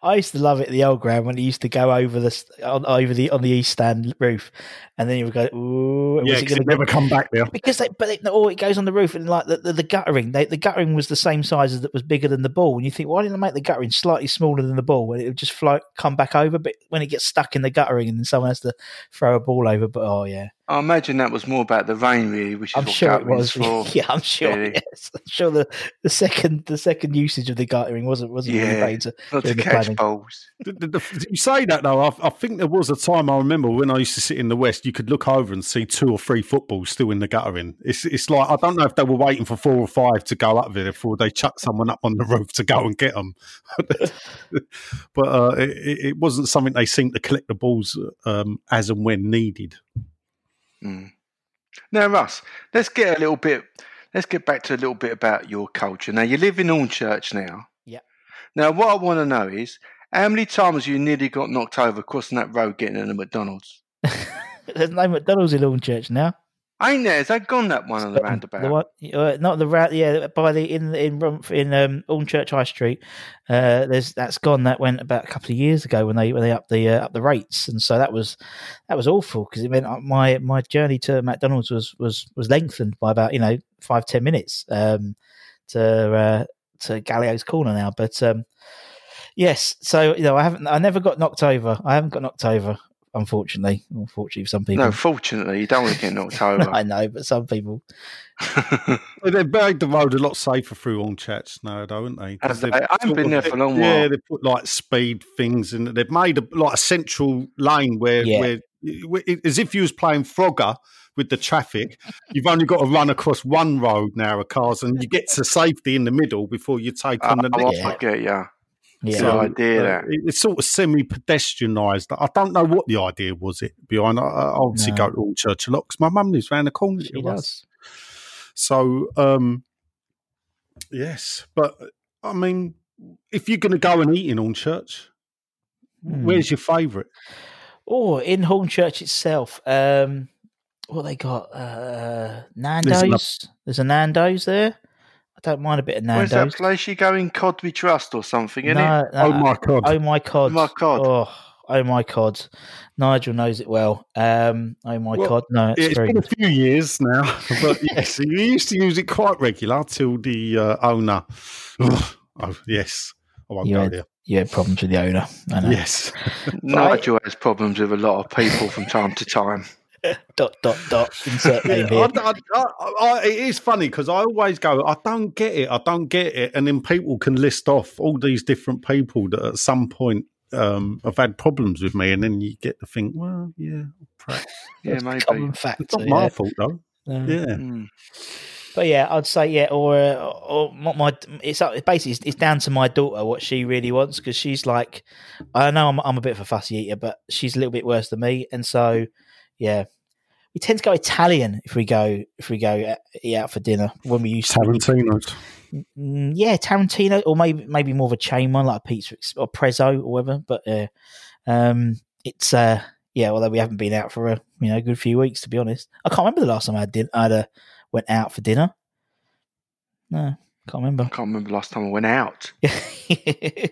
I used to love it at the old ground when it used to go over the on, over the on the east stand roof, and then you would go, "Ooh, yeah, was it going it never come back there. because they, but it, oh, it goes on the roof and like the, the, the guttering, they, the guttering was the same size as that was bigger than the ball. And you think, why didn't they make the guttering slightly smaller than the ball? And it would just float, come back over. But when it gets stuck in the guttering and then someone has to throw a ball over, but oh yeah, I imagine that was more about the rain, really, which is I'm what sure it was. is for. yeah, I'm sure. really. Yes, I'm sure the, the second the second usage of the guttering wasn't wasn't really Yeah, made to, Not to the catch planning. balls. The- the- the- you say that though, I, I think there was a time I remember when I used to sit in the West, you could look over and see two or three footballs still in the guttering. It's it's like I don't know if they were waiting for four or five to go up there before they chuck someone up on the roof to go and get them. but uh, it, it it wasn't something they seemed to collect the balls um, as and when needed. Mm. Now, Russ, let's get a little bit. Let's get back to a little bit about your culture. Now, you live in Hornchurch now. Yeah. Now, what I want to know is how many times you nearly got knocked over crossing that road getting in a McDonald's? There's no McDonald's in Hornchurch now. Ain't there? Has that gone that one on the roundabout? The one, uh, not the route. Yeah, by the in in in um, Hornchurch High Street. Uh, there's that's gone. That went about a couple of years ago when they when they upped the uh, up the rates, and so that was that was awful because it meant uh, my my journey to McDonald's was was was lengthened by about you know five ten minutes um, to uh, to Gallows Corner now. But um, Yes, so you know, I haven't, I never got knocked over. I haven't got knocked over, unfortunately. Unfortunately, for some people. No, fortunately, you don't want to get knocked over. I know, but some people. They've made the road a lot safer through Hornchurch now, haven't they? 'Cause Have they? they've I haven't been of- there for a long Yeah, while. Yeah, they put like speed things in. They've made a like a central lane where, Yeah. where, where as if you was playing Frogger with the traffic. You've only got to run across one road now of cars, and you get to safety in the middle before you take on the Oh, next. Yeah. I get ya. Yeah, So- idea uh, it- it's sort of semi-pedestrianised. I don't know what the idea was. It behind. I, I obviously No. go to Hornchurch a lot because my mum lives round the corner. she does. So, um, yes, but I mean, if you're going to go and eat in Hornchurch, Hmm. where's your favourite? Oh, in Hornchurch itself, um, what they got? Uh, There's Nando's. There's a Nando's there. I don't mind a bit of Where's Nando's. that place you go in Codby Trust or something, isn't no, it? no, oh my god! Oh my cod! Oh my cod. Oh, oh my cod! Nigel knows it well. Um, oh my Well, cod! No, it's it's very been a few years now, but yes, he used to use it quite regular till the uh, owner. oh yes, I won't You go had- there. You had problems with the owner. I know. Yes, Nigel has problems with a lot of people from time to time. Dot dot dot. Insert name here. I, I, I, I, it is funny because I always go, I don't get it, I don't get it, and then people can list off all these different people that at some point um, have had problems with me, and then you get to think, well, yeah, perhaps. Yeah, maybe. Common fact. it's not my fault though. No. Yeah, Mm. But yeah, I'd say yeah, or uh, or my, my it's basically it's, it's down to my daughter what she really wants because she's like, I know I'm I'm a bit of a fussy eater, but she's a little bit worse than me, and so yeah, we tend to go Italian if we go if we go uh, eat out for dinner when we used to. Tarantino's. Mm, yeah, Tarantino, or maybe maybe more of a chain one like a Pizza or Prezzo or whatever. But uh, um, it's uh, yeah. Although we haven't been out for a you know good few weeks, to be honest. I can't remember the last time I did. I had a, went out for dinner. No, can't remember. I can't remember the last time I went out. it's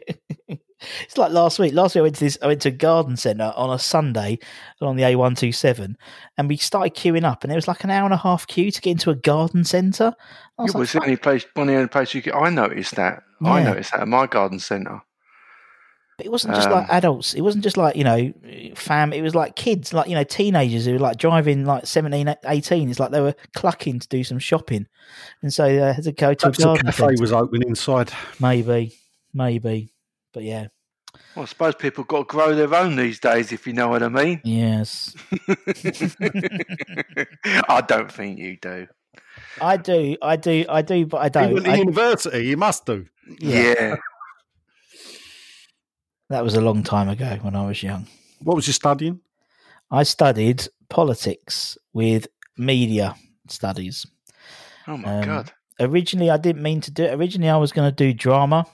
like last week. Last week I went to this. I went to a garden centre on a Sunday along the A one two seven, and we started queuing up, and it was like an hour and a half queue to get into a garden centre. I was It like, was the only place, one of the only places you could. I noticed that. I noticed that at my garden centre. But it wasn't just like Um, adults. It wasn't just like, you know, fam. It was like kids, like, you know, teenagers who were like driving like 17, 18. It's like they were clucking to do some shopping. And so they had to go to Perhaps a the garden cafe centre. was open inside. Maybe, maybe. But yeah, Well, I suppose people got to grow their own these days, if you know what I mean. yes. I don't think you do. I do, I do, I do, but I don't. went to I- university. You must do. Yeah. that was a long time ago when I was young. What was you studying? I studied politics with media studies. Oh my Um, god. originally I didn't mean to do it. Originally I was going to do drama,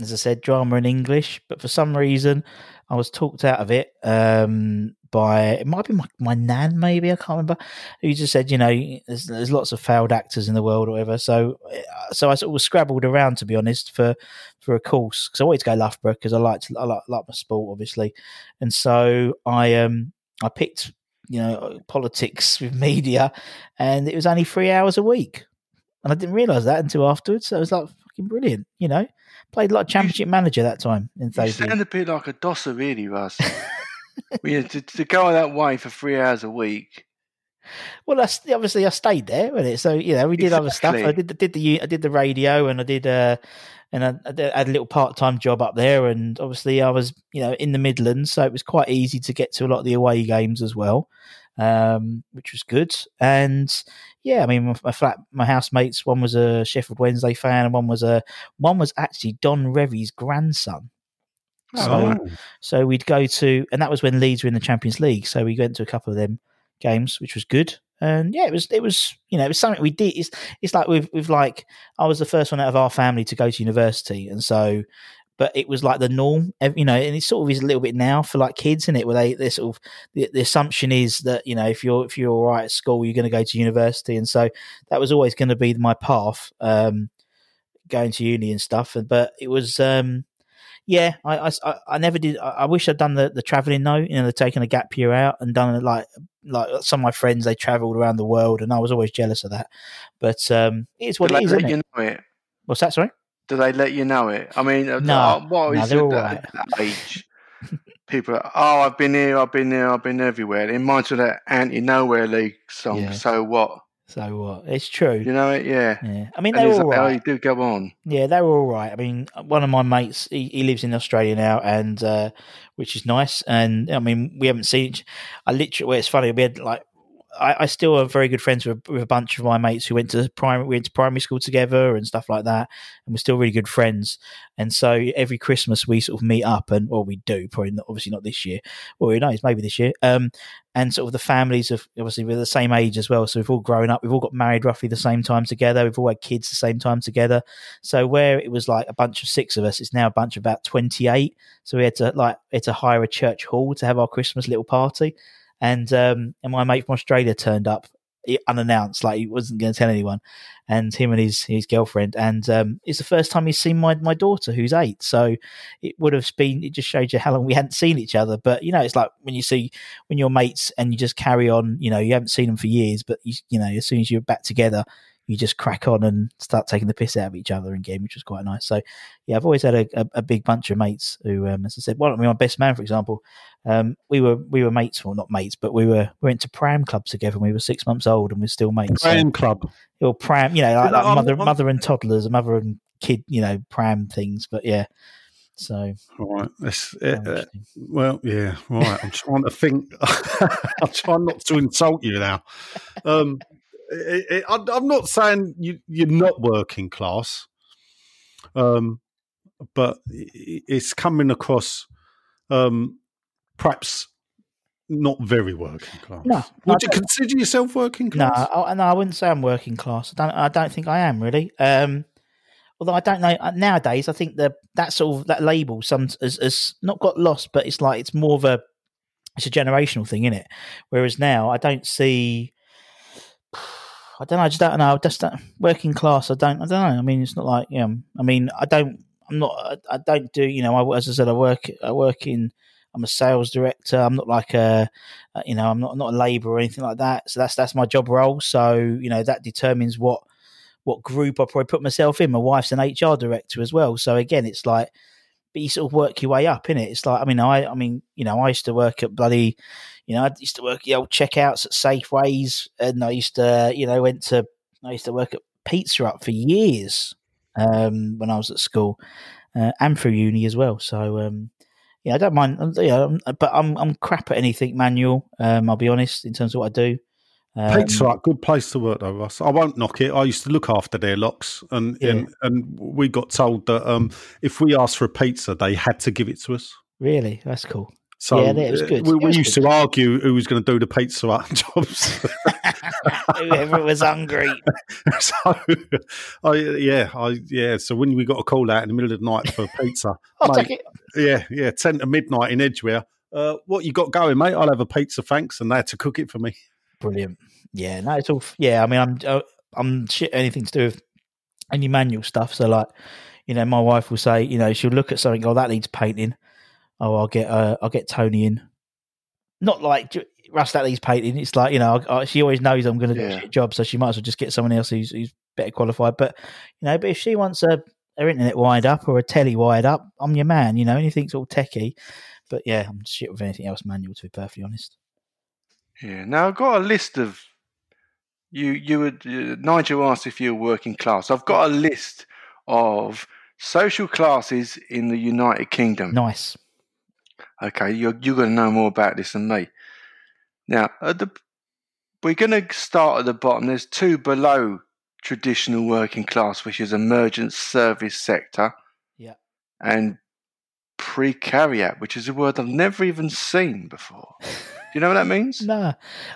as I said, drama in English, but for some reason I was talked out of it um, by it might be my, my nan, maybe I can't remember, who just said, you know, there's, there's lots of failed actors in the world or whatever. So, uh, so I sort of scrabbled around to be honest for for a course because I wanted to go Loughborough because I liked I like, like my sport obviously, and so I um I picked you know politics with media, and it was only three hours a week and I didn't realise that until afterwards. So it was like fucking brilliant, you know. Played like championship manager that time in You sound a bit like a dosser, really, Russ. Well, yeah, to, to go that way for three hours a week. Well, obviously I stayed there, wasn't it? So you know, we did other stuff. I did did the I did the radio, and I did uh, and I, I did- I had a little part time job up there, and obviously I was you know in the Midlands, so it was quite easy to get to a lot of the away games as well, um, which was good. And yeah, I mean, my, my flat, my housemates, one was a Sheffield Wednesday fan, and one was a one was actually Don Revie's grandson. Oh, So- right. So we'd go to, and that was when Leeds were in the Champions League. So we went to a couple of them games, which was good. And yeah, it was it was you know it was something we did. It's it's like we've, we've like I was the first one out of our family to go to university, and so but it was like the norm, you know, and it sort of is a little bit now for like kids, in it, where they they sort of the, the assumption is that you know if you're if you're all right at school, you're going to go to university, and so that was always going to be my path, um, going to uni and stuff. And but it was um, yeah, I, I, I- never did. I, I wish I'd done the, the traveling though. You know, they'd taken a gap year out and done it like like some of my friends. They travelled around the world, and I was always jealous of that. But um, it's what Did it they is, let you it? know it? What's that? Sorry. Do they let you know it? I mean, uh, No. what No, they're it right. that age? People, are, oh, I've been here, I've been there, I've been everywhere. It reminds me of that Anti Nowhere League song. Yeah. So what? So what? It's true. You know it? Yeah. Yeah. I mean, And they're it's all like, oh, right. do go on. Yeah, they were all right. I mean, one of my mates, he, he lives in Australia now, and uh, which is nice. And I mean, we haven't seen. each- I literally, well, it's funny. We had like, I, I still are very good friends with, with a bunch of my mates who went to primary, we went to primary school together and stuff like that, and we're still really good friends. And so every Christmas we sort of meet up, and well, we do probably not, obviously not this year. or Well, who knows? Maybe this year. Um, and sort of the families of obviously we're the same age as well, so we've all grown up. We've all got married roughly the same time together. We've all had kids the same time together. So where it was like a bunch of six of us, it's now a bunch of about twenty eight. So we had to like had to hire a church hall to have our Christmas little party, and um, and my mate from Australia turned up unannounced, like he wasn't going to tell anyone, and him and his his girlfriend, and um, it's the first time he's seen my my daughter who's eight. So it would have been it just showed you how long we hadn't seen each other. But you know, it's like when you see when you're mates and you just carry on. You know, you haven't seen them for years, but you you know, as soon as you're back together you just crack on and start taking the piss out of each other in game, which was quite nice. So, yeah, I've always had a, a, a big bunch of mates who, um, as I said, one of my best man, for example, um, we were we were mates, well, not mates, but we were we went to pram club together. when We were six months old and we're still mates. So- Pram club. or pram, you know, like, like I'm- mother, I'm- mother and toddlers, mother and kid, you know, pram things. But yeah, so All right. That's, uh, well, yeah. Right. I'm trying to think. I'm trying not to insult you now. Um, it, it, I'm not saying you, you're not working class, um, but it's coming across um, perhaps not very working class. No, no, Would you consider yourself working No, class? I, no, I wouldn't say I'm working class. I don't. I don't think I am really. Um, although I don't know uh, nowadays. I think that that sort of that label some has, has not got lost, but it's like it's more of a it's a generational thing, isn't it? Whereas now I don't see. I don't know. I just don't know. Just don't, working class. I don't. I don't know. I mean, it's not like yeah. I mean, I don't. I'm not. I, I don't do. You know, I, as I said, I work. I work in. I'm a sales director. I'm not like a, you know, I'm not not a labourer or anything like that. So that's that's my job role. So you know that determines what what group I probably put myself in. My wife's an HR director as well. So again, it's like, but you sort of work your way up in it. It's like, I mean, I, I mean, you know, I used to work at bloody, you know, I used to work at the old checkouts at Safeways, and I used to, you know, went to, I used to work at Pizza Hut for years um, when I was at school uh, and through uni as well. So. Um, yeah, I don't mind. um, Yeah, I'm- but I'm I'm crap at anything manual. Um, I'll be honest in terms of what I do. Um, Pizza Hut, good place to work though, Russ. I won't knock it. I used to look after their locks, and Yeah. and, and we got told that um, if we asked for a pizza, they had to give it to us. Really, that's cool. So Yeah, it was good. We, we was used good. to argue who was going to do the Pizza Hut jobs. Whoever was hungry. so, I, yeah, I, yeah. So when we got a call out in the middle of the night for pizza, I'll mate, take it. yeah, yeah, ten to midnight in Edgware. Uh, what you got going, mate? I'll have a pizza, thanks, and they had to cook it for me. Brilliant. Yeah, no, it's all. Yeah, I mean, I'm uh, I'm shit anything to do with any manual stuff. So like, you know, my wife will say, you know, she'll look at something. Oh, that needs painting. Oh, I'll get uh, I'll get Tony in. Not like "J- Russ needs painting. It's like you know, I, I, she always knows I'm going to do a shit job, so she might as well just get someone else who's who's better qualified. But you know, but if she wants a her internet wired up or a telly wired up, I'm your man. You know, anything sort of techie. But yeah, I'm shit with anything else manual. To be perfectly honest. Yeah. Now I've got a list of you. You would uh, Nigel asked if you were working class. I've got a list of social classes in the United Kingdom. Nice. Okay, you're you're going to know more about this than me. Now, at the we're going to start at the bottom. There's two below traditional working class, which is emergent service sector. Yeah. And precariat, which is a word I've never even seen before. Do you know what that means? No,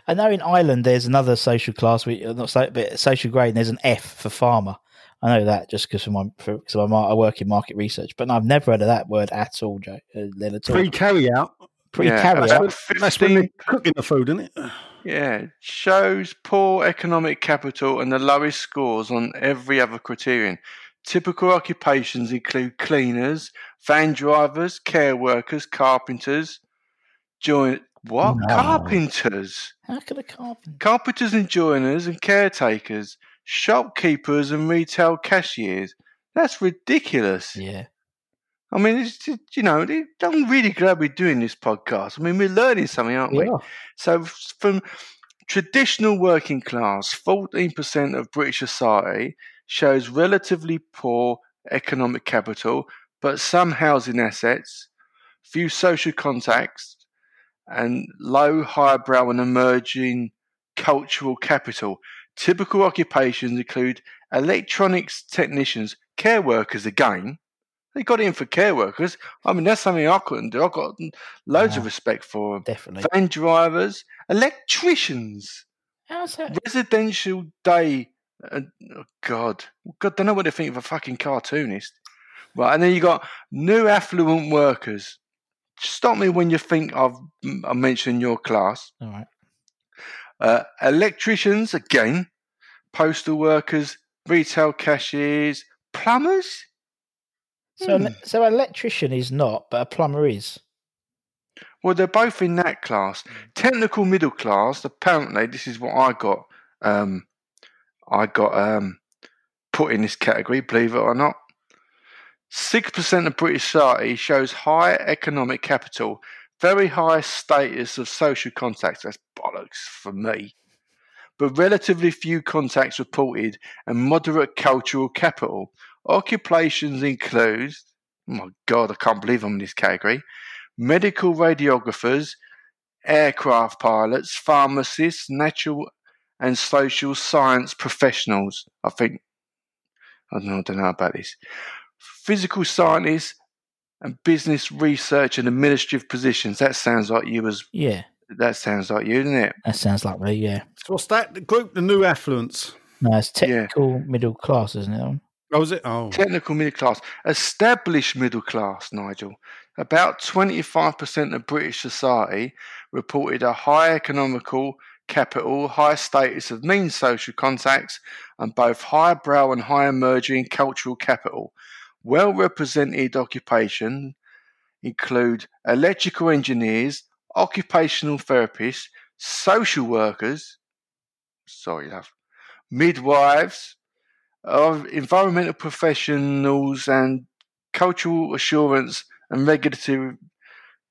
I know in Ireland there's another social class, uh, not so, but social grade. And there's an F for farmer. I know that just because of my because of my I work in market research, but I've never heard of that word at all, Joe. Uh, Len, at all. Pre carry out. Yeah, Precariat. that's That's when they're cooking the food, isn't it? Yeah, shows poor economic capital and the lowest scores on every other criterion. Typical occupations include cleaners, van drivers, care workers, carpenters, join what? No. Carpenters. How can a carpenter? Carpenters and joiners and caretakers, shopkeepers and retail cashiers. That's ridiculous. Yeah. I mean, it's just, you know, I'm really glad we're doing this podcast. I mean, we're learning something, aren't we? Yeah. So, from traditional working class, 14% of British society shows relatively poor economic capital, but some housing assets, few social contacts, and low, highbrow, and emerging cultural capital. Typical occupations include electronics technicians, care workers again. They got in for care workers. I mean, that's something I couldn't do. I've got loads of respect for them. Definitely. Van drivers, electricians, How's that? residential day. Uh, oh God, God, don't know what to think of a fucking cartoonist. Right, and then you got new affluent workers. Stop me when you think I've I mentioned your class. All right. Uh, electricians again, postal workers, retail cashiers, plumbers. So, Hmm. ele- so an electrician is not, but a plumber is. Well, they're both in that class. Technical middle class. Apparently, this is what I got. Um, I got um, put in this category. Believe it or not, six percent of British society shows high economic capital, very high status of social contacts. That's bollocks for me. But relatively few contacts reported, and moderate cultural capital. Occupations include. Oh my God, I can't believe I'm in this category medical radiographers, aircraft pilots, pharmacists, natural and social science professionals. I think I don't know, I don't know about this. Physical scientists and business research and administrative positions. That sounds like you as Yeah. that sounds like you, doesn't it? That sounds like me. Yeah. So what's that? The group, the new affluence. No, it's technical middle class, isn't it? Oh, was it? Oh, Technical middle class, established middle class, Nigel. About 25% of British society reported a high economical capital, high status of mean social contacts, and both highbrow and high emerging cultural capital. Well represented occupation include electrical engineers, occupational therapists, social workers, sorry, love, midwives, of environmental professionals and cultural assurance and regulatory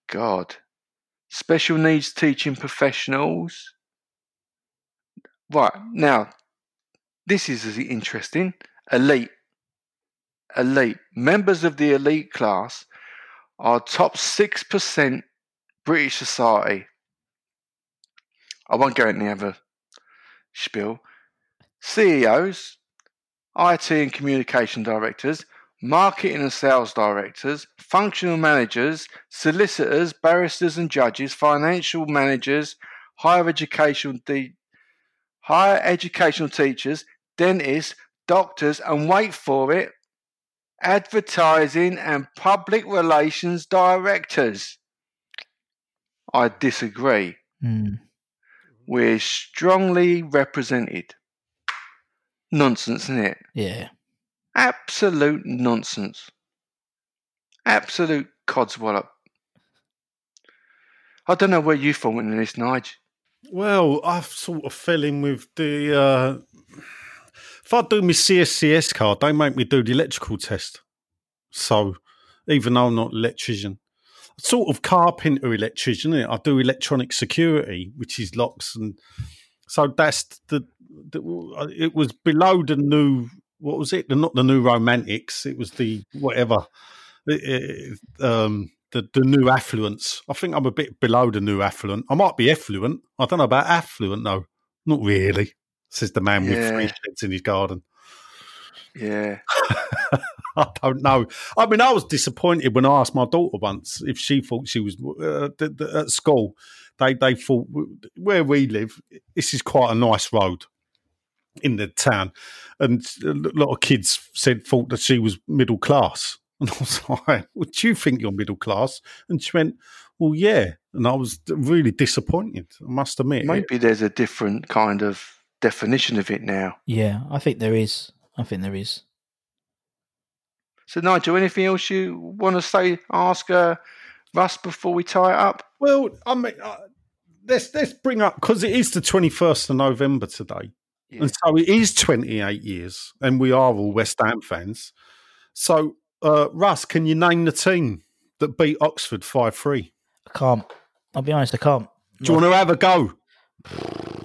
God, special needs teaching professionals. Right now, this is interesting. Elite, elite members of the elite class are top six percent British society. I won't go into the other spiel. CEOs, IT and communication directors, marketing and sales directors, functional managers, solicitors, barristers and judges, financial managers, higher educational de- higher educational teachers, dentists, doctors, and wait for it, advertising and public relations directors. I disagree. Hmm. We're strongly represented. Nonsense, isn't it? Yeah. Absolute nonsense. Absolute codswallop. I don't know where you fall in this, Nige. Well, I've sort of fell in with the. Uh, if I do my CSCS card, they make me do the electrical test. So, even though I'm not an electrician, sort of carpenter electrician, I do electronic security, which is locks, and so that's the. the it was below the new. What was it? Not the new romantics. It was the whatever. It- it- um, the, the new affluence. I think I'm a bit below the new affluent. I might be affluent. I don't know about affluent though. Not really, says the man with three Yeah. sheds in his garden. Yeah. I don't know. I mean, I was disappointed when I asked my daughter once if she thought she was uh, th- th- at school. They they thought where we live, this is quite a nice road in the town, and a lot of kids said thought that she was middle class. And I was like, "Well, do you think you're middle class?" And she went, "Well, yeah." And I was really disappointed. I must admit. Maybe there's a different kind of definition of it now. Yeah. I think there is. I think there is. So, Nigel, anything else you want to say, ask uh, Russ before we tie it up? Well, I mean, uh, let's let's bring up because it is the twenty first of November today, Yeah. and so it is twenty eight years, and we are all West Ham fans. So, uh, Russ, can you name the team that beat Oxford 5 3? I can't. I'll be honest, I can't. Do you want to have a go?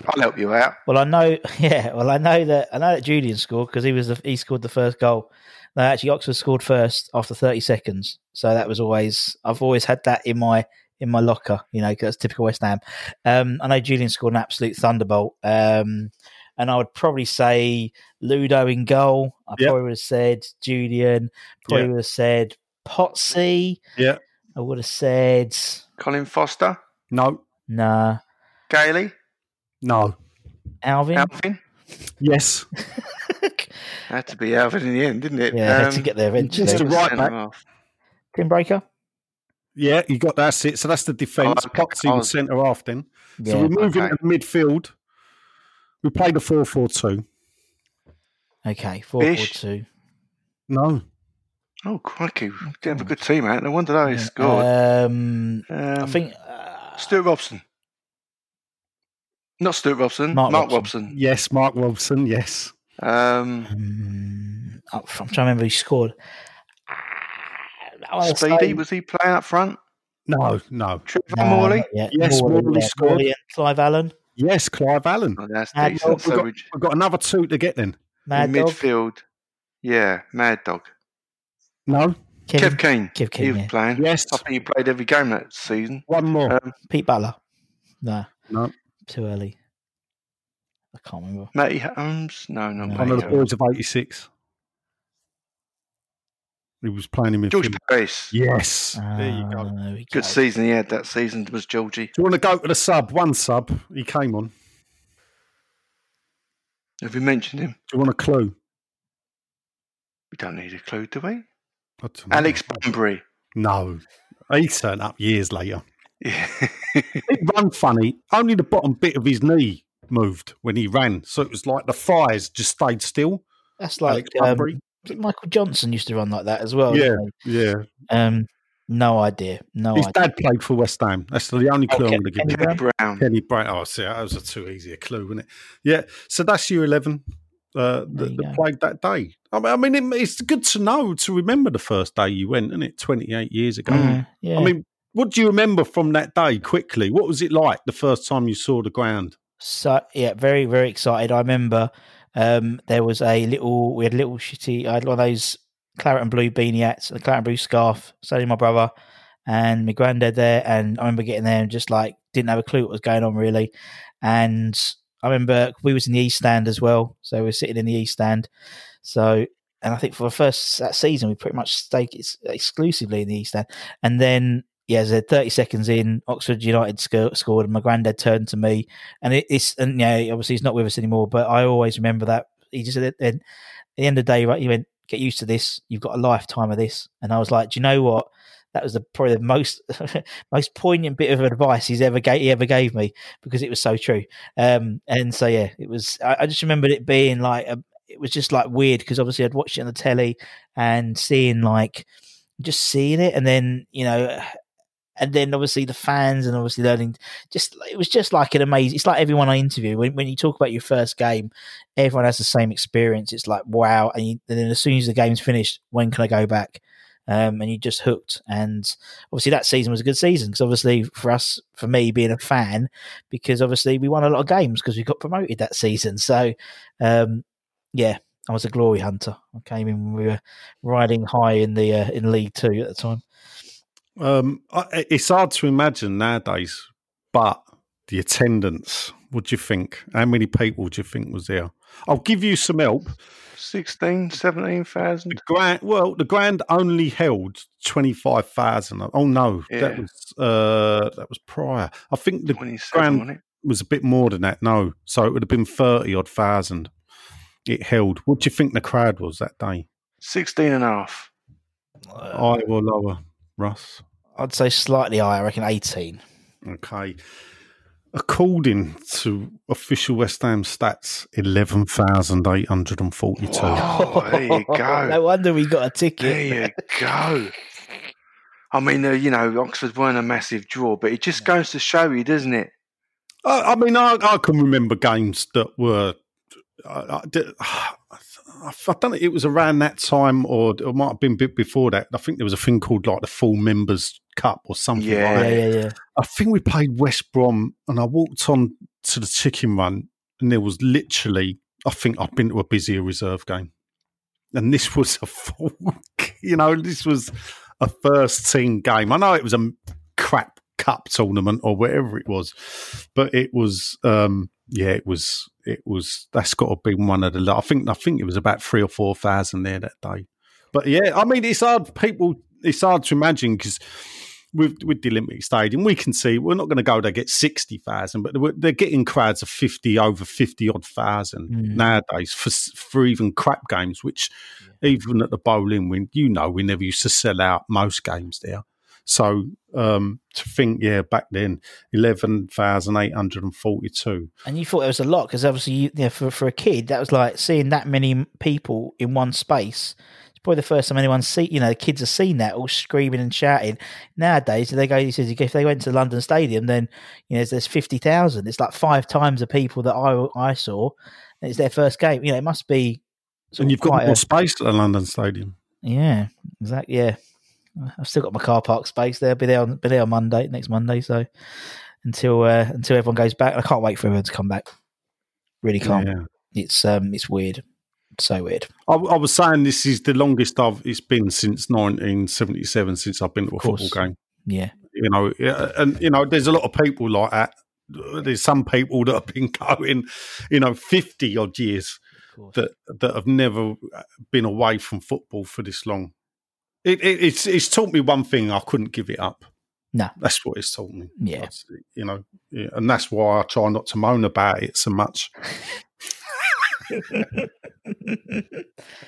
I'll help you out. Well, I know. Yeah. Well, I know that I know that Julian scored because he was the, he scored the first goal. No, actually, Oxford scored first after thirty seconds. So that was always I've always had that in my in my locker. You know, because that's typical West Ham. Um, I know Julian scored an absolute thunderbolt. Um, and I would probably say Ludo in goal. I Yep. probably would have said Julian. Probably Yeah. would have said Potsy. Yeah. I would have said Colin Foster, No. nah. Gailey, No. Alvin. Alvin. Yes. Had to be Alvin in the end, didn't it? Yeah, had to Um, get there eventually. just a right centre back. half. Tim Breacker. Yeah, you got that's it. So that's the defence. Oh, okay. Potsy Oh. was centre half then. Yeah. So we move okay. into midfield. We played a 4 4 2. Okay, 4-4-2 No. Oh, crikey. Did have a good team out. No wonder they scored. Um, Um, I think uh, Stuart Robson. Not Stuart Robson. Mark Mark, Robson. Robson. Yes, Mark Robson. Yes. Um, um, I'm trying to remember who scored. Ah, Speedy, was he playing up front? No, no. Trevor No, Morley? Yes, Morley yeah, scored. Morley and Clive Allen, Yes, Clive Allen. Oh, that's Mad decent. Dog, We've got, we- we've got another two to get then. Mad in Dog, midfield, yeah, Mad Dog. No. Kevin, Kev Keen. Kev Keen, he was yeah. playing. Yes. I think he played every game that season. One more. Um, Pete Butler. No, no. Too early. I can't remember. Matty Holmes? No, not No. One of the boys of 86. He was playing in midfield. George Parris. Yes. there you go. Ah, there we Good season he had that season was Georgie. Do you want to go to the sub? One sub. He came on. Have we mentioned him? Do you want a clue? We don't need a clue, do we? I don't know. Alex Bunbury. No. He turned up years later. Yeah. He'd run funny. Only the bottom bit of his knee moved when he ran. So it was like the thighs just stayed still. That's like um, Bunbury. I think Michael Johnson used to run like that as well. Yeah, yeah. Um, no idea. No His idea. dad played for West Ham. That's the only clue Okay, I'm going to give Kenny you. Brown? Kenny Brown. Oh, see, that was a too easy a clue, wasn't it? Yeah. So that's your 11 uh, There that, you that played that day. I mean, I mean it, it's good to know, to remember the first day you went, isn't it? 28 years ago. Mm, yeah. I mean, what do you remember from that day quickly? What was it like the first time you saw the ground? So yeah, very very excited. I remember um, there was a little we had a little shitty. I had one of those claret and blue beanie hats, a claret and blue scarf. So did my brother and my granddad there, and I remember getting there and just like didn't have a clue what was going on really. And I remember we was in the east stand as well, so we were sitting in the east stand. So and I think for the first that season we pretty much stayed ex- exclusively in the east stand, and then. Yeah, so 30 seconds in, Oxford United sc- scored, and my granddad turned to me and it, it's and yeah, obviously he's not with us anymore. But I always remember that he just said at, at the end of the day, right? He went, "Get used to this. You've got a lifetime of this." And I was like, "Do you know what? That was the probably the most most poignant bit of advice he's ever gave he ever gave me because it was so true." Um, and so yeah, it was. I, I just remembered it being like a, it was just like weird because obviously I'd watched it on the telly and seeing like just seeing it, and then you know. And then obviously the fans and obviously learning just it was just like an amazing it's like everyone I interview when, when you talk about your first game everyone has the same experience. It's like wow. And, you, and then as soon as the game's finished when can I go back? Um, and you just hooked. And obviously that season was a good season because obviously for us for me being a fan because obviously we won a lot of games because we got promoted that season. So um, yeah I was a glory hunter. I came in when we were riding high in the uh, in League Two at the time Um, it's hard to imagine nowadays, but the attendance, what do you think? How many people do you think was there? I'll give you some help. 16, 17,000. The grand, well, the grand only held twenty five thousand. Oh no, that was uh, that was prior. I think the grand was a bit more than that. No, so it would have been thirty odd thousand. It held. What do you think the crowd was that day? 16 and a half. Higher or lower, Russ? I'd say slightly higher I reckon 18 Okay. According to official West Ham stats, 11,842. Oh, there you go. no wonder we got a ticket There you go. I mean, uh, you know, Oxford weren't a massive draw, but it just goes to show you, doesn't it? I, I mean, I, I can remember games that were. I, I, did- I don't know. It was around that time, or it might have been a bit before that. I think there was a thing called like the Full Members Cup or something. Yeah. like that. Yeah, yeah, yeah. I think we played West Brom, and I walked on to the chicken run, and there was literally, I think I'd been to a busier reserve game, and this was a full, you know, this was a first team game. I know it was a crap cup tournament or whatever it was, but it was, um, yeah, it was, it was. That's got to be one of the. I think, I think it was about three or four thousand there that day. But yeah, I mean, it's hard. People, it's hard to imagine because with with the Olympic Stadium, we can see we're not going to go there get sixty thousand, but they're- they're getting crowds of fifty over fifty odd thousand Mm. nowadays for for even crap games. Which even at the Boleyn, we you know we never used to sell out most games there. So um, to think, yeah, back then eleven thousand eight hundred and forty two. And you thought it was a lot because obviously, you, you know, for for a kid, that was like seeing that many people in one space. Probably the first time anyone's seen, you know, the kids have seen that all screaming and shouting. Nowadays, they go, he says, if they went to the London Stadium, then you know, there's fifty thousand. It's like five times the people that I I saw. It's their first game. You know, it must be. And you've got more a- space at the London Stadium. Yeah, exactly. Yeah, I've still got my car park space There'll Be there on be there on Monday, next Monday. So until uh, until everyone goes back, I can't wait for everyone to come back. Really can't. Yeah. It's um, it's weird, so weird. I, I was saying this is the longest I've it's been since 1977 since I've been to a football game. Yeah, You know, and you know, there's a lot of people like that. There's some people that have been going, you know, 50 odd years that that have never been away from football for this long. It, it, it's it's taught me one thing: I couldn't give it up. No. that's what it's taught me. Yeah. That's- you know, yeah, and that's why I try not to moan about it so much.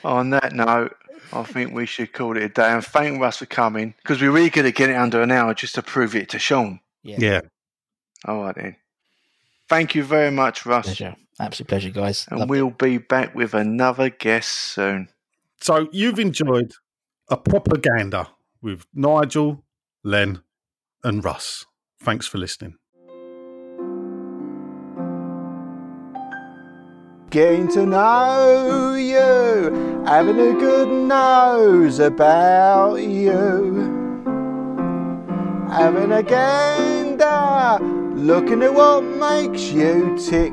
Oh, on that note, I think we should call it a day and thank Russ for coming because we're really going to get it under an hour just to prove it to Sean. yeah, Yeah, All right then. Thank you very much, Russ. pleasure, absolute pleasure, guys. And Loved we'll be back with another guest soon. So you've enjoyed a Proper Gander with Nigel, Len, and Russ. Thanks for listening. Getting to know you, having a good nose about you. Having a gander, looking at what makes you tick.